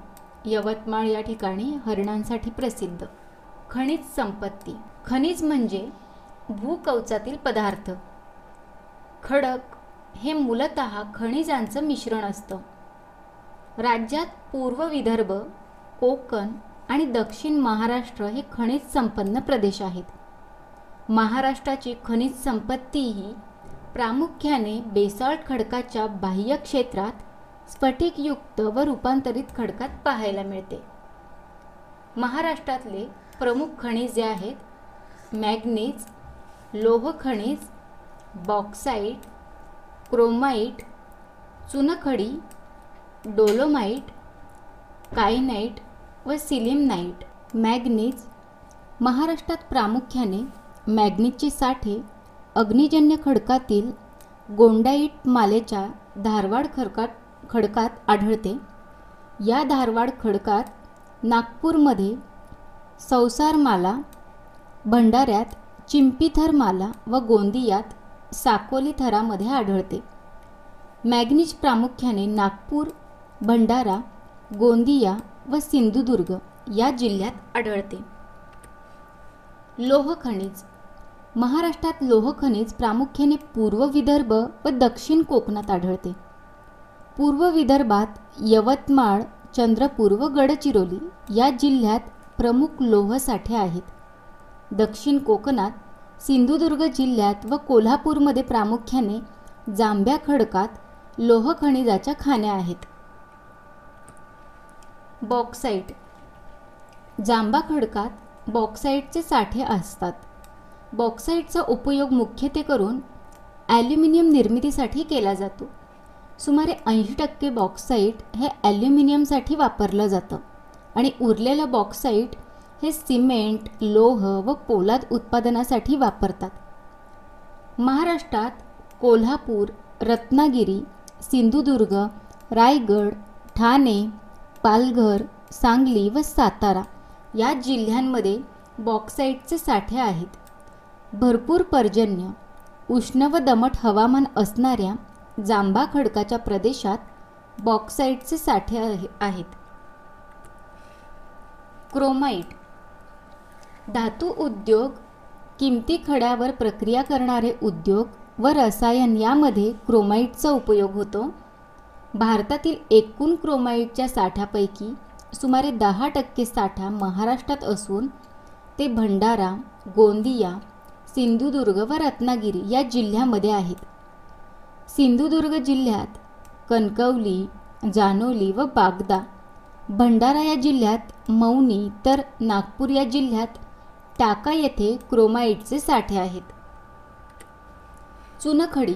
यवतमाळ या ठिकाणी हरणांसाठी प्रसिद्ध. खनिज संपत्ती. खनिज म्हणजे भूकवचातील पदार्थ. खडक हे मूलत खनिजांचं मिश्रण असतं. राज्यात पूर्व विदर्भ कोकण आणि दक्षिण महाराष्ट्र हे खनिज संपन्न प्रदेश आहेत. महाराष्ट्राची खनिज संपत्ती ही प्रामुख्याने बेसाल्ट खडकाच्या बाह्य क्षेत्रात स्फटिकयुक्त व रूपांतरित खडकात पाहायला मिळते. महाराष्ट्रातले प्रमुख खनिजे आहेत मॅग्नीज लोह खनिज बॉक्साईट क्रोमाईट चुनखडी डोलोमाईट कायनाईट व सिलिमनाईट मॅग्नीज महाराष्ट्रात प्रामुख्याने मॅग्नीजचे साठे अग्निजन्य खडकातील गोंडाईट मालेच्या धारवाड खडकात खडकात आढळते. या धारवाड खडकात नागपूरमध्ये संसारमाला भंडाऱ्यात चिंपीथर माला व गोंदियात साकोली थरामध्ये आढळते. मॅग्नीज प्रामुख्याने नागपूर भंडारा गोंदिया व सिंधुदुर्ग या जिल्ह्यात आढळते. लोह खनिज. महाराष्ट्रात लोह खनिज प्रामुख्याने पूर्व विदर्भ व दक्षिण कोकणात आढळते. पूर्व विदर्भात यवतमाळ चंद्रपूर व गडचिरोली या जिल्ह्यात प्रमुख लोह साठे आहेत. दक्षिण कोकणात सिंधुदुर्ग जिल्ह्यात व कोल्हापूरमध्ये प्रामुख्याने जांभ्या खडकात लोह खनिजाच्या खाण्या आहेत. बॉक्साईट. जांबा खडकात बॉक्साईटचे साठे असतात. बॉक्साईटचा उपयोग मुख्यत्वे करून ॲल्युमिनियम निर्मितीसाठी केला जातो. सुमारे ऐंशी टक्के बॉक्साईट हे ॲल्युमिनियमसाठी वापरलं जातं आणि उरलेलं बॉक्साईट हे सिमेंट लोह व पोलाद उत्पादनासाठी वापरतात. महाराष्ट्रात कोल्हापूर रत्नागिरी सिंधुदुर्ग रायगड ठाणे पालघर सांगली व सातारा या जिल्ह्यांमध्ये बॉक्साईटचे साठे आहेत. भरपूर पर्जन्य उष्ण व दमट हवामान असणाऱ्या जांभा खडकाच्या प्रदेशात बॉक्साईटचे साठे आहे आहेत. क्रोमाईट धातू उद्योग किमती खड्यावर प्रक्रिया करणारे उद्योग व रसायन यामध्ये क्रोमाईटचा उपयोग होतो. भारतातील एकूण क्रोमाईटच्या साठ्यापैकी सुमारे दहा टक्के साठा महाराष्ट्रात असून ते भंडारा गोंदिया सिंधुदुर्ग व रत्नागिरी या जिल्ह्यामध्ये आहेत. सिंधुदुर्ग जिल्ह्यात कणकवली जानोली व बागदा भंडारा या जिल्ह्यात मौनी तर नागपूर या जिल्ह्यात टाका येथे क्रोमाईटचे साठे आहेत. चुनखडी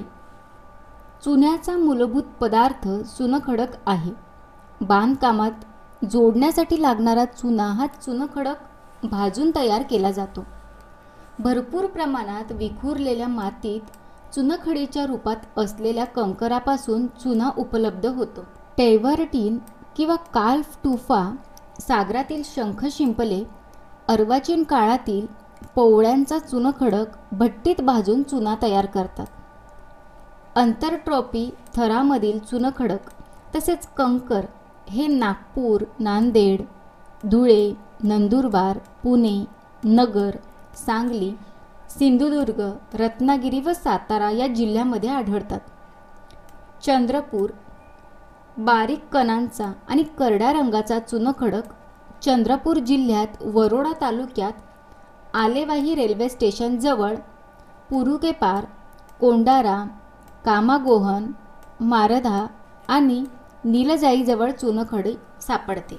चुन्याचा मूलभूत पदार्थ चुनखडक आहे. बांधकामात जोडण्यासाठी लागणारा चुना हा चुनखडक भाजून तयार केला जातो. भरपूर प्रमाणात विखुरलेल्या मातीत चुनखडीच्या रूपात असलेल्या कंकरापासून चुना उपलब्ध होतो. टेव्हरटीन किंवा काल्फ टुफा सागरातील शंख शिंपले अर्वाचीन काळातील पोवळ्यांचा चुनखडक भट्टीत भाजून चुना तयार करतात. अंतरट्रॉपी थरामधील चुनखडक तसेच कंकर हे नागपूर नांदेड धुळे नंदुरबार पुणे नगर सांगली सिंधुदुर्ग रत्नागिरी व सातारा या जिल्ह्यामध्ये आढळतात. चंद्रपूर बारीक कणांचा आणि करड्या रंगाचा चुनखडक चंद्रपूर जिल्ह्यात वरोडा तालुक्यात आलेवाही रेल्वे स्टेशनजवळ पुरुकेपार कोंडारा कामागोहन मारधा आणि नीलजाईजवळ चुनखडी सापडते.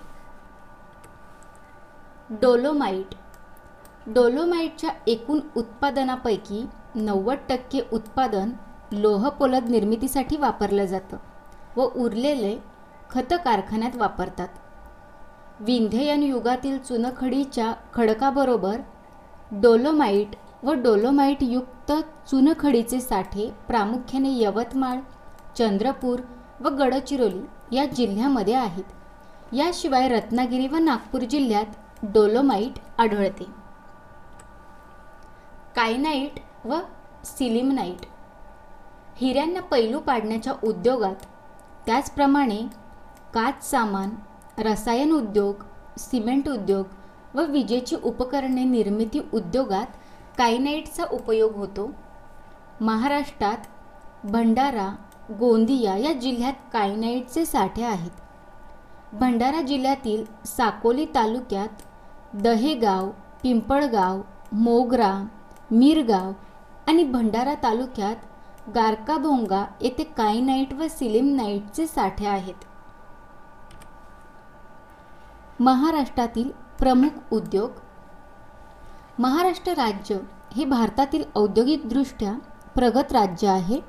डोलोमाईट डोलोमाईटच्या एकूण उत्पादनापैकी नव्वद टक्के उत्पादन लोहपोलद निर्मितीसाठी वापरलं जातं व उरलेले खत कारखान्यात वापरतात. विंध्ययन युगातील चुनखडीच्या खडकाबरोबर डोलोमाईट व डोलोमाईटयुक्त चुनखडीचे साठे प्रामुख्याने यवतमाळ चंद्रपूर व गडचिरोली या जिल्ह्यामध्ये आहेत. याशिवाय रत्नागिरी व नागपूर जिल्ह्यात डोलोमाईट आढळते. कायनाईट व सिलिमनाईट हिऱ्यांना पैलू पाडण्याच्या उद्योगात त्याचप्रमाणे काच सामान रसायन उद्योग सिमेंट उद्योग व विजेची उपकरणे निर्मिती उद्योगात कायनाईटचा उपयोग होतो. महाराष्ट्रात भंडारा गोंदिया या जिल्ह्यात कायनाईटचे साठे आहेत. भंडारा जिल्ह्यातील साकोली तालुक्यात दहेगाव पिंपळगाव मोगरा मिरगाव आणि भंडारा तालुक्यात गारकाभोंगा येथे कायनाईट व सिलिमनाईटचे साठे आहेत. महाराष्ट्रातील प्रमुख उद्योग महाराष्ट्र राज्य हे भारतातील औद्योगिकदृष्ट्या प्रगत राज्य आहे.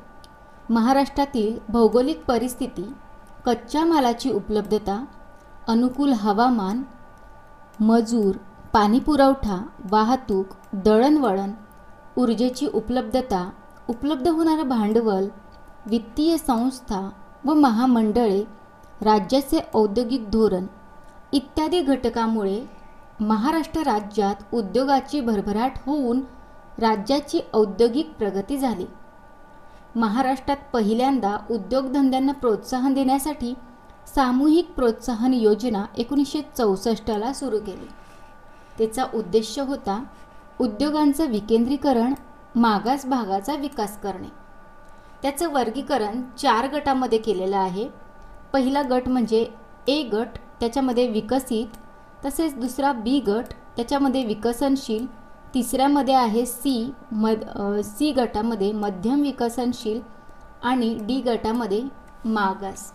महाराष्ट्रातील भौगोलिक परिस्थिती कच्च्या मालाची उपलब्धता अनुकूल हवामान मजूर पाणीपुरवठा वाहतूक दळणवळण ऊर्जेची उपलब्धता उपलब्ध होणारं भांडवल वित्तीय संस्था व महामंडळे राज्याचे औद्योगिक धोरण इत्यादी घटकामुळे महाराष्ट्र राज्यात उद्योगाची भरभराट होऊन राज्याची औद्योगिक प्रगती झाली. महाराष्ट्रात पहिल्यांदा उद्योगधंद्यांना प्रोत्साहन देण्यासाठी सामूहिक प्रोत्साहन योजना एकोणीसशे चौसष्टला सुरू केली. त्याचा उद्देश होता उद्योगांचं विकेंद्रीकरण मागास भागाचा विकास करणे. त्याचं वर्गीकरण चार गटामध्ये केलेलं आहे. पहिला गट म्हणजे ए गट त्याच्यामध्ये विकसित तसेच दुसरा बी गट त्याच्यामध्ये विकसनशील. तिसऱ्यामध्ये आहे सी मद सी गटामध्ये मध्यम विकसनशील आणि डी गटामध्ये मागास.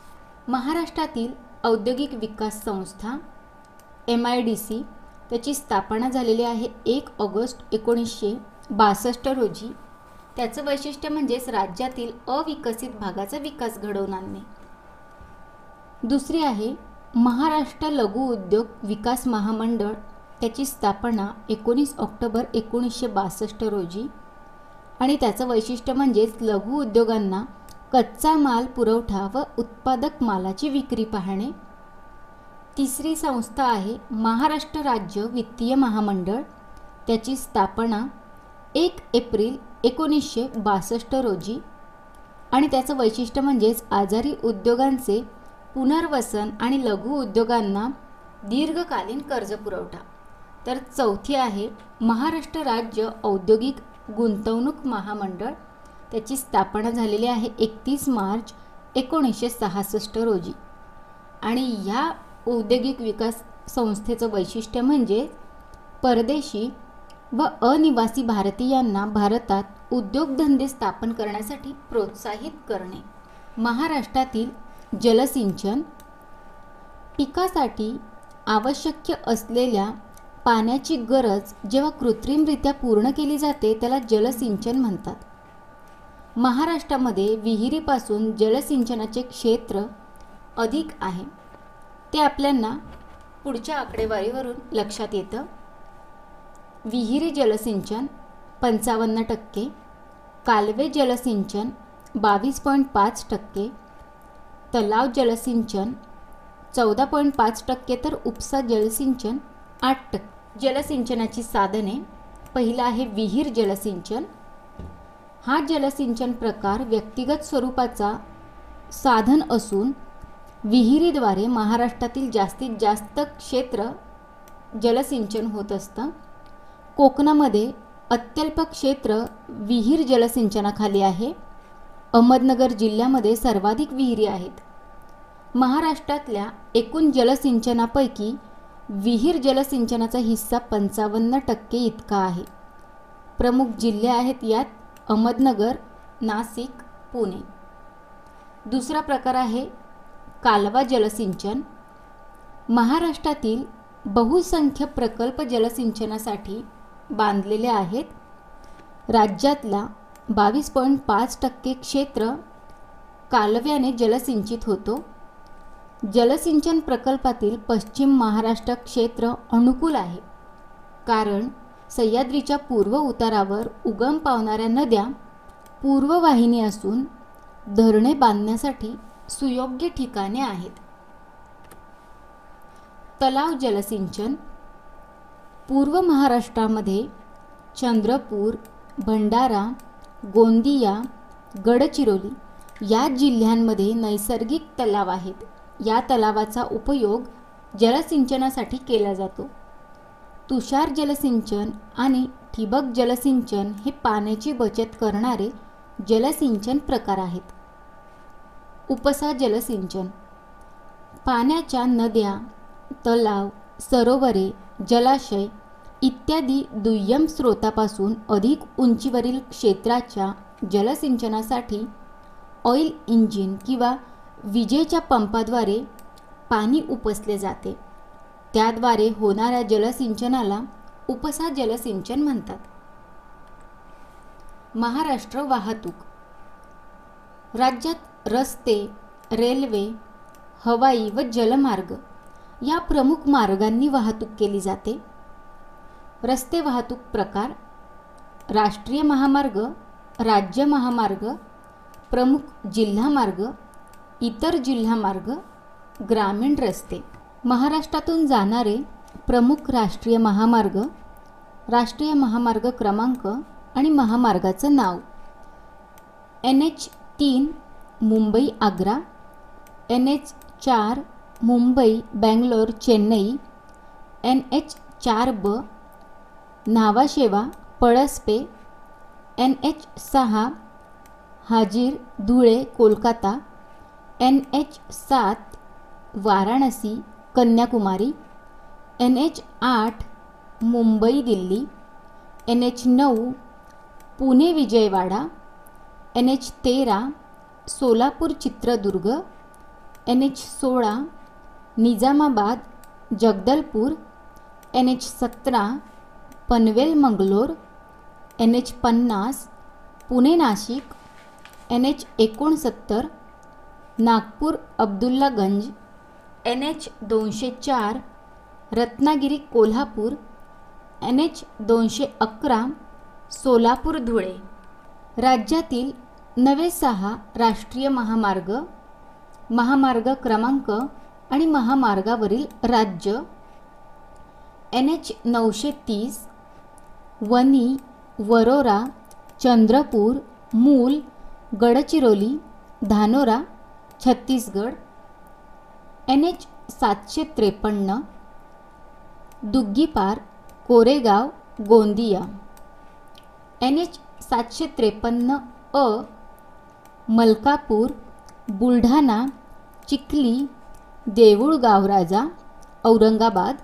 महाराष्ट्रातील औद्योगिक विकास संस्था एम आय डी सी त्याची स्थापना झालेली आहे एक ऑगस्ट एकोणीसशे बासष्ट रोजी. त्याचं वैशिष्ट्य म्हणजेच राज्यातील अविकसित भागाचा विकास घडवून आणणे. दुसरी आहे महाराष्ट्र लघु उद्योग विकास महामंडळ त्याची स्थापना एकोणीस ऑक्टोबर एकोणीसशे बासष्ट रोजी. आणि त्याचं वैशिष्ट्य म्हणजेच लघु उद्योगांना कच्चा माल पुरवठा व उत्पादक मालाची विक्री पाहणे. तिसरी संस्था आहे महाराष्ट्र राज्य वित्तीय महामंडळ. त्याची स्थापना एक एप्रिल एकोणीसशे बासष्ट रोजी. आणि त्याचं वैशिष्ट्य म्हणजेच आजारी उद्योगांचे पुनर्वसन आणि लघु उद्योगांना दीर्घकालीन कर्ज पुरवठा. तर चौथी आहे महाराष्ट्र राज्य औद्योगिक गुंतवणूक महामंडळ. त्याची स्थापना झालेली आहे एकतीस मार्च एकोणीसशे सहासष्ट रोजी. आणि ह्या औद्योगिक विकास संस्थेचं वैशिष्ट्य म्हणजे परदेशी व अनिवासी भारतीयांना भारतात उद्योगधंदे स्थापन करण्यासाठी प्रोत्साहित करणे. महाराष्ट्रातील जलसिंचन पिकासाठी आवश्यक असलेल्या पाण्याची गरज जेव्हा कृत्रिमरित्या पूर्ण केली जाते त्याला जलसिंचन म्हणतात. महाराष्ट्रामध्ये विहिरीपासून जलसिंचनाचे क्षेत्र अधिक आहे. ते आपल्यांना पुढच्या आकडेवारीवरून लक्षात येतं. विहिरी जलसिंचन पंचावन्न टक्के कालवे जलसिंचन बावीस पॉईंट पाच टक्के तलाव जलसिंचन चौदा पॉईंट पाच टक्के तर उपसा जलसिंचन आठ टक्के. जलसिंचनाची साधने. पहिलं आहे विहीर जलसिंचन. हा जलसिंचन प्रकार व्यक्तिगत स्वरूपाचा साधन असून विहिरीद्वारे महाराष्ट्रातील जास्तीत जास्त क्षेत्र जलसिंचन होत असतं. कोकणामध्ये अत्यल्प क्षेत्र विहीर जलसिंचनाखाली आहे. अहमदनगर जिल्ह्यामध्ये सर्वाधिक विहिरी आहेत. महाराष्ट्रातल्या एकूण जलसिंचनापैकी विहीर जलसिंचनाचा हिस्सा पंचावन्न टक्के इतका आहे. प्रमुख जिल्हे आहेत यात अहमदनगर नाशिक पुणे. दुसरा प्रकार आहे कालवा जलसिंचन. महाराष्ट्रातील बहुसंख्य प्रकल्प जलसिंचनासाठी बांधलेले आहेत. राज्यातला बावीस पॉईंट पाच टक्के क्षेत्र कालव्याने जलसिंचित होतो. जलसिंचन प्रकल्पातील पश्चिम महाराष्ट्र क्षेत्र अनुकूल आहे. कारण सह्याद्रीच्या पूर्व उतारावर उगम पावणाऱ्या नद्या पूर्ववाहिनी असून धरणे बांधण्यासाठी सुयोग्य ठिकाणे आहेत. तलाव जलसिंचन पूर्व महाराष्ट्रामध्ये चंद्रपूर भंडारा गोंदिया गडचिरोली या जिल्ह्यांमध्ये नैसर्गिक तलाव आहेत. या तलावाचा उपयोग जलसिंचनासाठी केला जातो. तुषार जलसिंचन आणि ठिबक जलसिंचन हे पाण्याची बचत करणारे जलसिंचन प्रकार आहेत. उपसा जलसिंचन. पाण्याच्या नद्या तलाव सरोवरे जलाशय इत्यादी दुय्यम स्रोतापासून अधिक उंचीवरील क्षेत्राच्या जलसिंचनासाठी ऑइल इंजिन किंवा विजेच्या पंपाद्वारे पाणी उपसले जाते. त्याद्वारे होणाऱ्या जलसिंचनाला उपसा जलसिंचन म्हणतात. महाराष्ट्र वाहतूक. राज्यात रस्ते रेल्वे हवाई व जलमार्ग या प्रमुख मार्गांनी वाहतूक केली जाते. रस्ते वाहतूक प्रकार राष्ट्रीय महामार्ग राज्य महामार्ग प्रमुख जिल्हा मार्ग इतर जिल्हा मार्ग ग्रामीण रस्ते. महाराष्ट्रातून जाणारे प्रमुख राष्ट्रीय महामार्ग राष्ट्रीय महामार्ग क्रमांक आणि महामार्गाचं नाव. एन एच तीन मुंबई आग्रा एन एच चार मुंबई बँगलोर चेन्नई एन एच चार ब नावाशेवा पळसपे एन एच सहा हाजीर धुळे कोलकाता एन एच सात वाराणसी कन्याकुमारी एन एच आठ मुंबई दिल्ली एन एच नऊ पुणे विजयवाडा एन एच तेरा सोलापूर चित्रदुर्ग एन एच सोळा निजामाबाद जगदलपूर एन एच सतरा पनवेल मंगलोर एन एच पन्नास पुणे नाशिक एन एच एकोणसत्तर नागपूर अब्दुल्लागंज एन एच दोनशे चार रत्नागिरी कोल्हापूर एन एच दोनशे अकरा सोलापूर धुळे. राज्यातील नवे सहा राष्ट्रीय महामार्ग महामार्ग क्रमांक आणि महामार्गावरील राज्य एन एच नऊशे तीस वनी वरोरा चंद्रपूर मूल गडचिरोली धानोरा छत्तीसगड एन एच सातशे त्रेपन्न दुग्गीपार कोरेगाव गोंदिया. एन एच सातशे त्रेपन्न अ मलकापूर बुलढाणा चिखली देऊळगावराजा औरंगाबाद.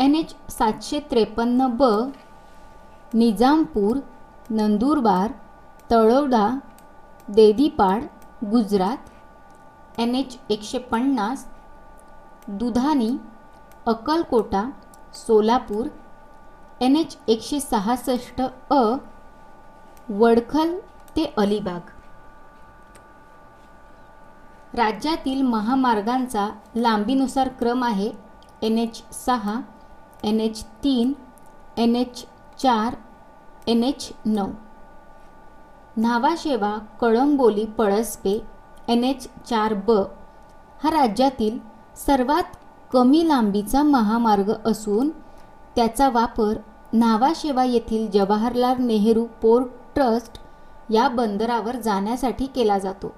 एन एच सातशे त्रेपन्न ब निजामपूर नंदुरबार तळोदा देदीपाड गुजरात एन एच एकशे पन्नास दुधानी अक्कलकोटा सोलापूर एन एच एकशे सहासष्ट अ वडखल ते अलिबाग. राज्यातील महामार्गांचा लांबीनुसार क्रम आहे एन एच सहा एन एच तीन एन एच चार एन एच नऊ. न्हावाशेवा कळंबोली पळसपे एन एच चार ब. हा राज्यातील सर्वात कमी लांबीचा महामार्ग असून त्याचा वापर न्हावाशेवा येथील जवाहरलाल नेहरू पोर्ट ट्रस्ट या बंदरावर जाण्यासाठी केला जातो.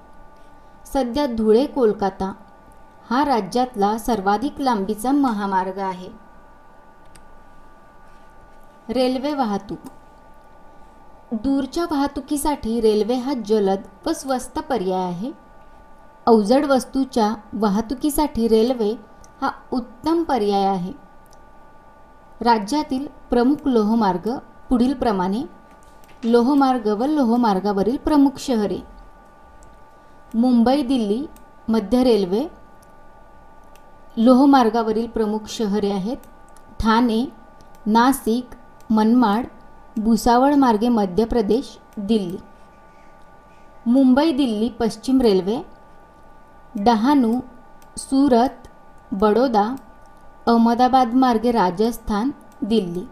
सध्या धुळे कोलकाता हा राज्यातला सर्वाधिक लांबीचा महामार्ग आहे. रेल्वे वाहतूक. दूरच्या वाहतुकीसाठी रेल्वे हा जलद व स्वस्त पर्याय आहे. अवजड वस्तूच्या वाहतुकीसाठी रेल्वे हा उत्तम पर्याय आहे. राज्यातील प्रमुख लोहमार्ग पुढीलप्रमाणे लोहमार्ग व लोहमार्गावरील प्रमुख शहरे. मुंबई दिल्ली मध्य रेल्वे लोहमार्गावरील प्रमुख शहरे आहेत. ठाणे नाशिक मनमाड भुसावळ मार्गे मध्य प्रदेश दिल्ली. मुंबई दिल्ली पश्चिम रेल्वे डहाणू सुरत बडोदा अहमदाबाद मार्गे राजस्थान दिल्ली.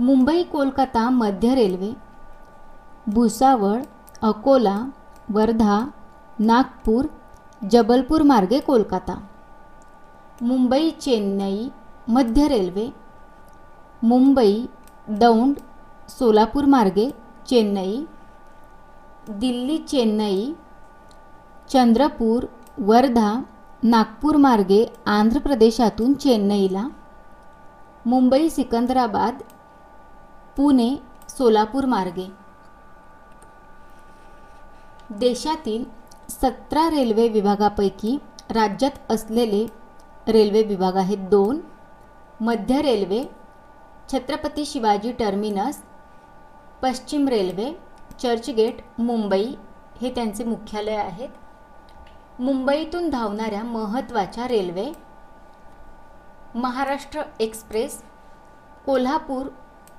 मुंबई कोलकाता मध्य रेल्वे भुसावळ अकोला वर्धा नागपूर जबलपूर मार्गे कोलकाता. मुंबई चेन्नई मध्य रेल्वे मुंबई दौंड सोलापूर मार्गे चेन्नई दिल्ली चेन्नई चंद्रपूर वर्धा नागपूर मार्गे आंध्र प्रदेशातून चेन्नईला. मुंबई सिकंदराबाद पुणे सोलापूर मार्गे. देशातील सतरा रेल्वे विभागापैकी राज्यात असलेले रेल्वे विभाग आहेत दोन मध्य रेल्वे छत्रपती शिवाजी टर्मिनस पश्चिम रेल्वे चर्चगेट मुंबई हे त्यांचे मुख्यालय आहेत. मुंबईतून धावणाऱ्या महत्त्वाच्या रेल्वे महाराष्ट्र एक्सप्रेस कोल्हापूर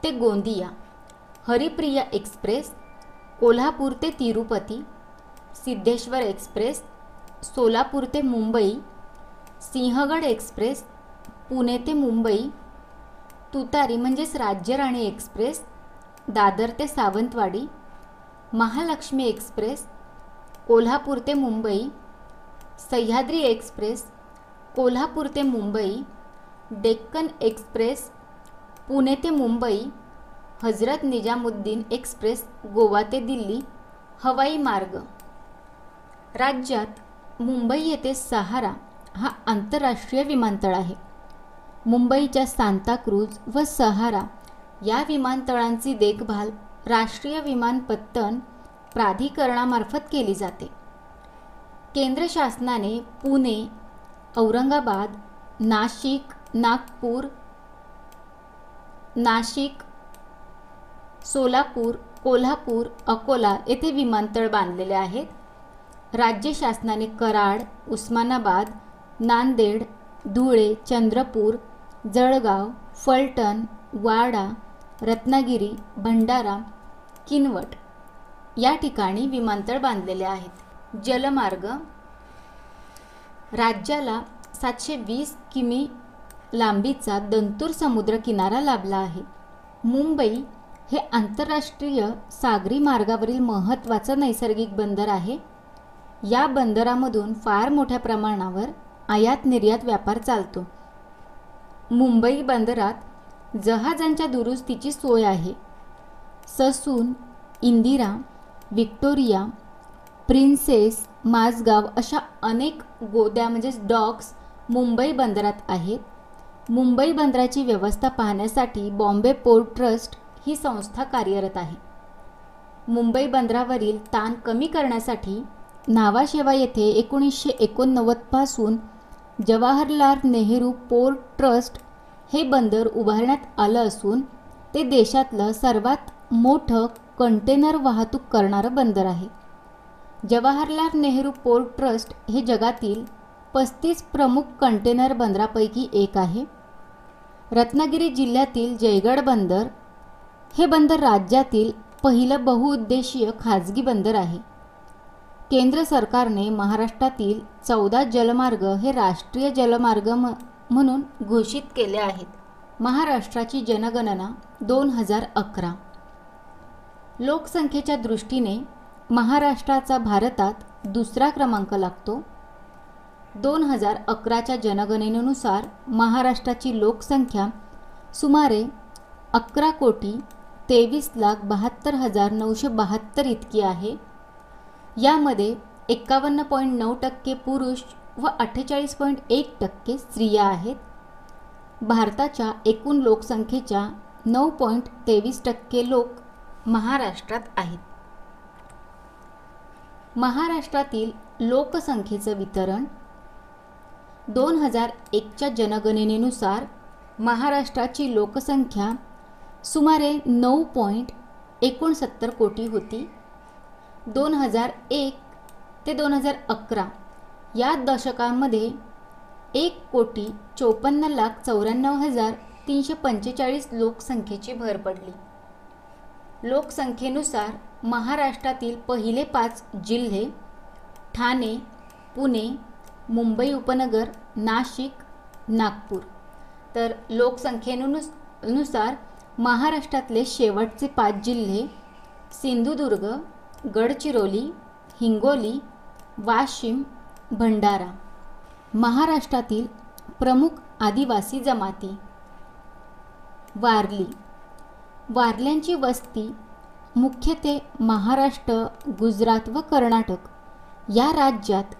ते गोंदिया हरिप्रिया एक्सप्रेस कोल्हापूर ते तिरुपती सिद्धेश्वर एक्सप्रेस सोलापूर ते मुंबई सिंहगड एक्सप्रेस पुणे ते मुंबई तुतारी म्हणजेच राज्यराणी एक्सप्रेस दादर ते सावंतवाडी महालक्ष्मी एक्सप्रेस कोल्हापूर ते मुंबई सह्याद्री एक्सप्रेस कोल्हापूर ते मुंबई डेक्कन एक्सप्रेस पुणे ते मुंबई हजरत निजामुद्दीन एक्सप्रेस गोवा ते दिल्ली हवाई मार्ग. राज्यात मुंबई येथे सहारा हा आंतरराष्ट्रीय विमानतळ आहे. मुंबईच्या सांताक्रूज व सहारा या विमानतळांची देखभाल राष्ट्रीय विमानपत्तन प्राधिकरणामार्फत केली जाते. केंद्र शासनाने पुणे औरंगाबाद नाशिक नागपूर नाशिक सोलापूर कोल्हापूर अकोला येथे विमानतळ बांधलेले आहेत. राज्य शासनाने कराड उस्मानाबाद नांदेड धुळे चंद्रपूर जळगाव फलटण वाडा रत्नागिरी भंडारा किनवट या ठिकाणी विमानतळ बांधलेले आहेत. जलमार्ग राज्याला सातशे वीस किमी लांबीचा दंतूर समुद्र किनारा लाभला आहे. मुंबई हे आंतरराष्ट्रीय सागरी मार्गावरील महत्त्वाचं नैसर्गिक बंदर आहे. या बंदरामधून फार मोठ्या प्रमाणावर आयात निर्यात व्यापार चालतो. मुंबई बंदरात जहाजांच्या दुरुस्तीची सोय आहे. ससून इंदिरा विक्टोरिया प्रिन्सेस माझगाव अशा अनेक गोद्या म्हणजेच डॉक्स मुंबई बंदरात आहेत. मुंबई बंदराची व्यवस्था पाहण्यासाठी बॉम्बे पोर्ट ट्रस्ट ही संस्था कार्यरत आहे. मुंबई बंदरावरील ताण कमी करण्यासाठी नावाशेवा येथे एकोणीसशे एकोणनव्वदपासून जवाहरलाल नेहरू पोर्ट ट्रस्ट हे बंदर उभारण्यात आलं असून ते देशातलं सर्वात मोठं कंटेनर वाहतूक करणारं बंदर आहे. जवाहरलाल नेहरू पोर्ट ट्रस्ट हे जगातील पस्तीस प्रमुख कंटेनर बंदरापैकी एक आहे. रत्नागिरी जिल्ह्यातील जयगड बंदर हे बंदर राज्यातील पहिलं बहुउद्देशीय खाजगी बंदर आहे. केंद्र सरकारने महाराष्ट्रातील चौदा जलमार्ग हे राष्ट्रीय जलमार्ग म म्हणून घोषित केले आहेत. महाराष्ट्राची जनगणना दोन हजार अकरा. लोकसंख्येच्या दृष्टीने महाराष्ट्राचा भारतात दुसरा क्रमांक लागतो. दोन हजार अकराच्या जनगणनेनुसार महाराष्ट्राची लोकसंख्या सुमारे अकरा कोटी तेवीस लाख बहात्तर हजार नऊशे बहात्तर इतकी आहे. यामध्ये एक्कावन्न पॉईंट नऊ टक्के पुरुष व अठ्ठेचाळीस पॉईंट एक टक्के स्त्रिया आहेत. भारताच्या एकूण लोकसंख्येच्या नऊ पॉईंट तेवीस टक्के लोक महाराष्ट्रात आहेत. महाराष्ट्रातील लोकसंख्येचं वितरण दोन हजार एकच्या जनगणनेनुसार महाराष्ट्राची लोकसंख्या सुमारे नऊ पॉईंट एकोणसत्तर कोटी होती. दोन हजार एक ते दोन हजार अकरा या दशकामध्ये एक कोटी चोपन्न लाख चौऱ्याण्णव हजार तीनशे पंचेचाळीस लोकसंख्येची भर पडली. लोकसंख्येनुसार महाराष्ट्रातील पहिले पाच जिल्हे ठाणे पुणे मुंबई उपनगर नाशिक नागपूर. तर लोकसंख्येनुसनुसार महाराष्ट्रातले शेवटचे पाच जिल्हे सिंधुदुर्ग गडचिरोली हिंगोली वाशिम भंडारा महाराष्ट्रातील प्रमुख आदिवासी जमाती. वारली. वारल्यांची वस्ती मुख्यत्वे महाराष्ट्र गुजरात व कर्नाटक या राज्यात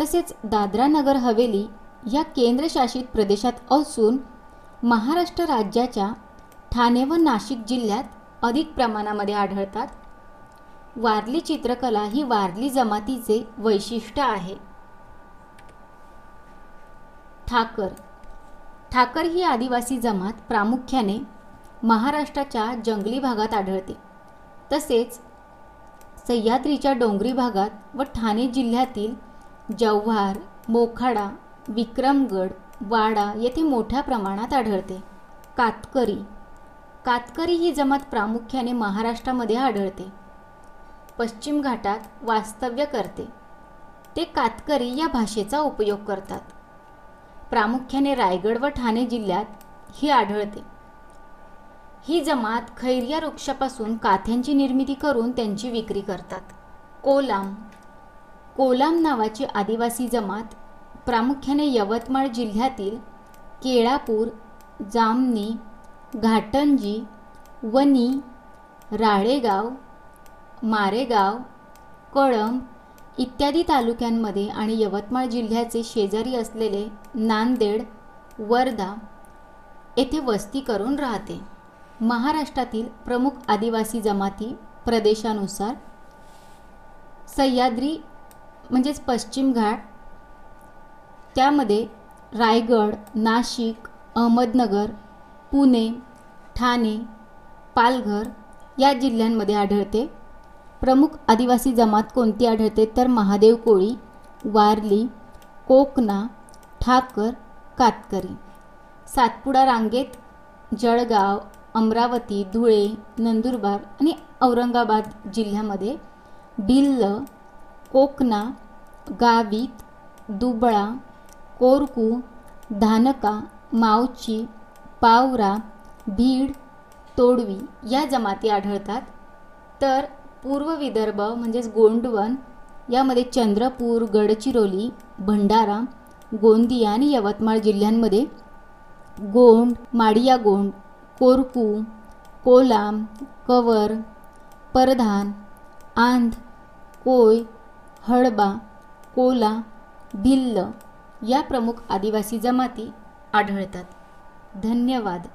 तसेच दादरा नगर हवेली या केंद्रशासित प्रदेशात असून महाराष्ट्र राज्याच्या ठाणे व नाशिक जिल्ह्यात अधिक प्रमाणामध्ये आढळतात. वारली चित्रकला ही वारली जमातीचे वैशिष्ट्य आहे. ठाकर. ठाकर ही आदिवासी जमात प्रामुख्याने महाराष्ट्राच्या जंगली भागात आढळते. तसेच सह्याद्रीच्या डोंगरी भागात व ठाणे जिल्ह्यातील जव्हार मोखाडा विक्रमगड वाडा येथे मोठ्या प्रमाणात आढळते. कातकरी. कातकरी ही जमात प्रामुख्याने महाराष्ट्रामध्ये आढळते. पश्चिम घाटात वास्तव्य करते. ते कातकरी या भाषेचा उपयोग करतात. प्रामुख्याने रायगड व ठाणे जिल्ह्यात ही आढळते. ही जमात खैरिया वृक्षापासून काथ्यांची निर्मिती करून त्यांची विक्री करतात. कोलाम. कोलाम नावाची आदिवासी जमात प्रामुख्याने यवतमाळ जिल्ह्यातील केळापूर जामनी घाटंजी वनी राळेगाव मारेगाव कळंब इत्यादी तालुक्यांमध्ये आणि यवतमाळ जिल्ह्याचे शेजारी असलेले नांदेड वर्धा येथे वस्ती करून राहते. महाराष्ट्रातील प्रमुख आदिवासी जमाती प्रदेशानुसार सह्याद्री म्हणजेच पश्चिम घाट त्यामध्ये रायगड नाशिक अहमदनगर पुणे ठाणे पालघर या जिल्ह्यांमध्ये आढळते. प्रमुख आदिवासी जमात कोणती आढळते तर महादेव कोळी वारली कोकणा ठाकर कातकरी. सातपुडा रांगेत जळगाव अमरावती धुळे नंदुरबार आणि औरंगाबाद जिल्ह्यामध्ये भिल्ल कोकणा गावित दुबळा कोरकू धानका मावची पावरा भीड तोडवी या जमाती आढळतात. तर पूर्व विदर्भ म्हणजेच गोंडवन यामध्ये चंद्रपूर गडचिरोली भंडारा गोंदिया आणि यवतमाळ जिल्ह्यांमध्ये गोंड माडिया गोंड कोरकू कोलाम कवर परधान आंध कोय हळबा कोला भिल्ल या प्रमुख आदिवासी जमाती आढळतात. धन्यवाद.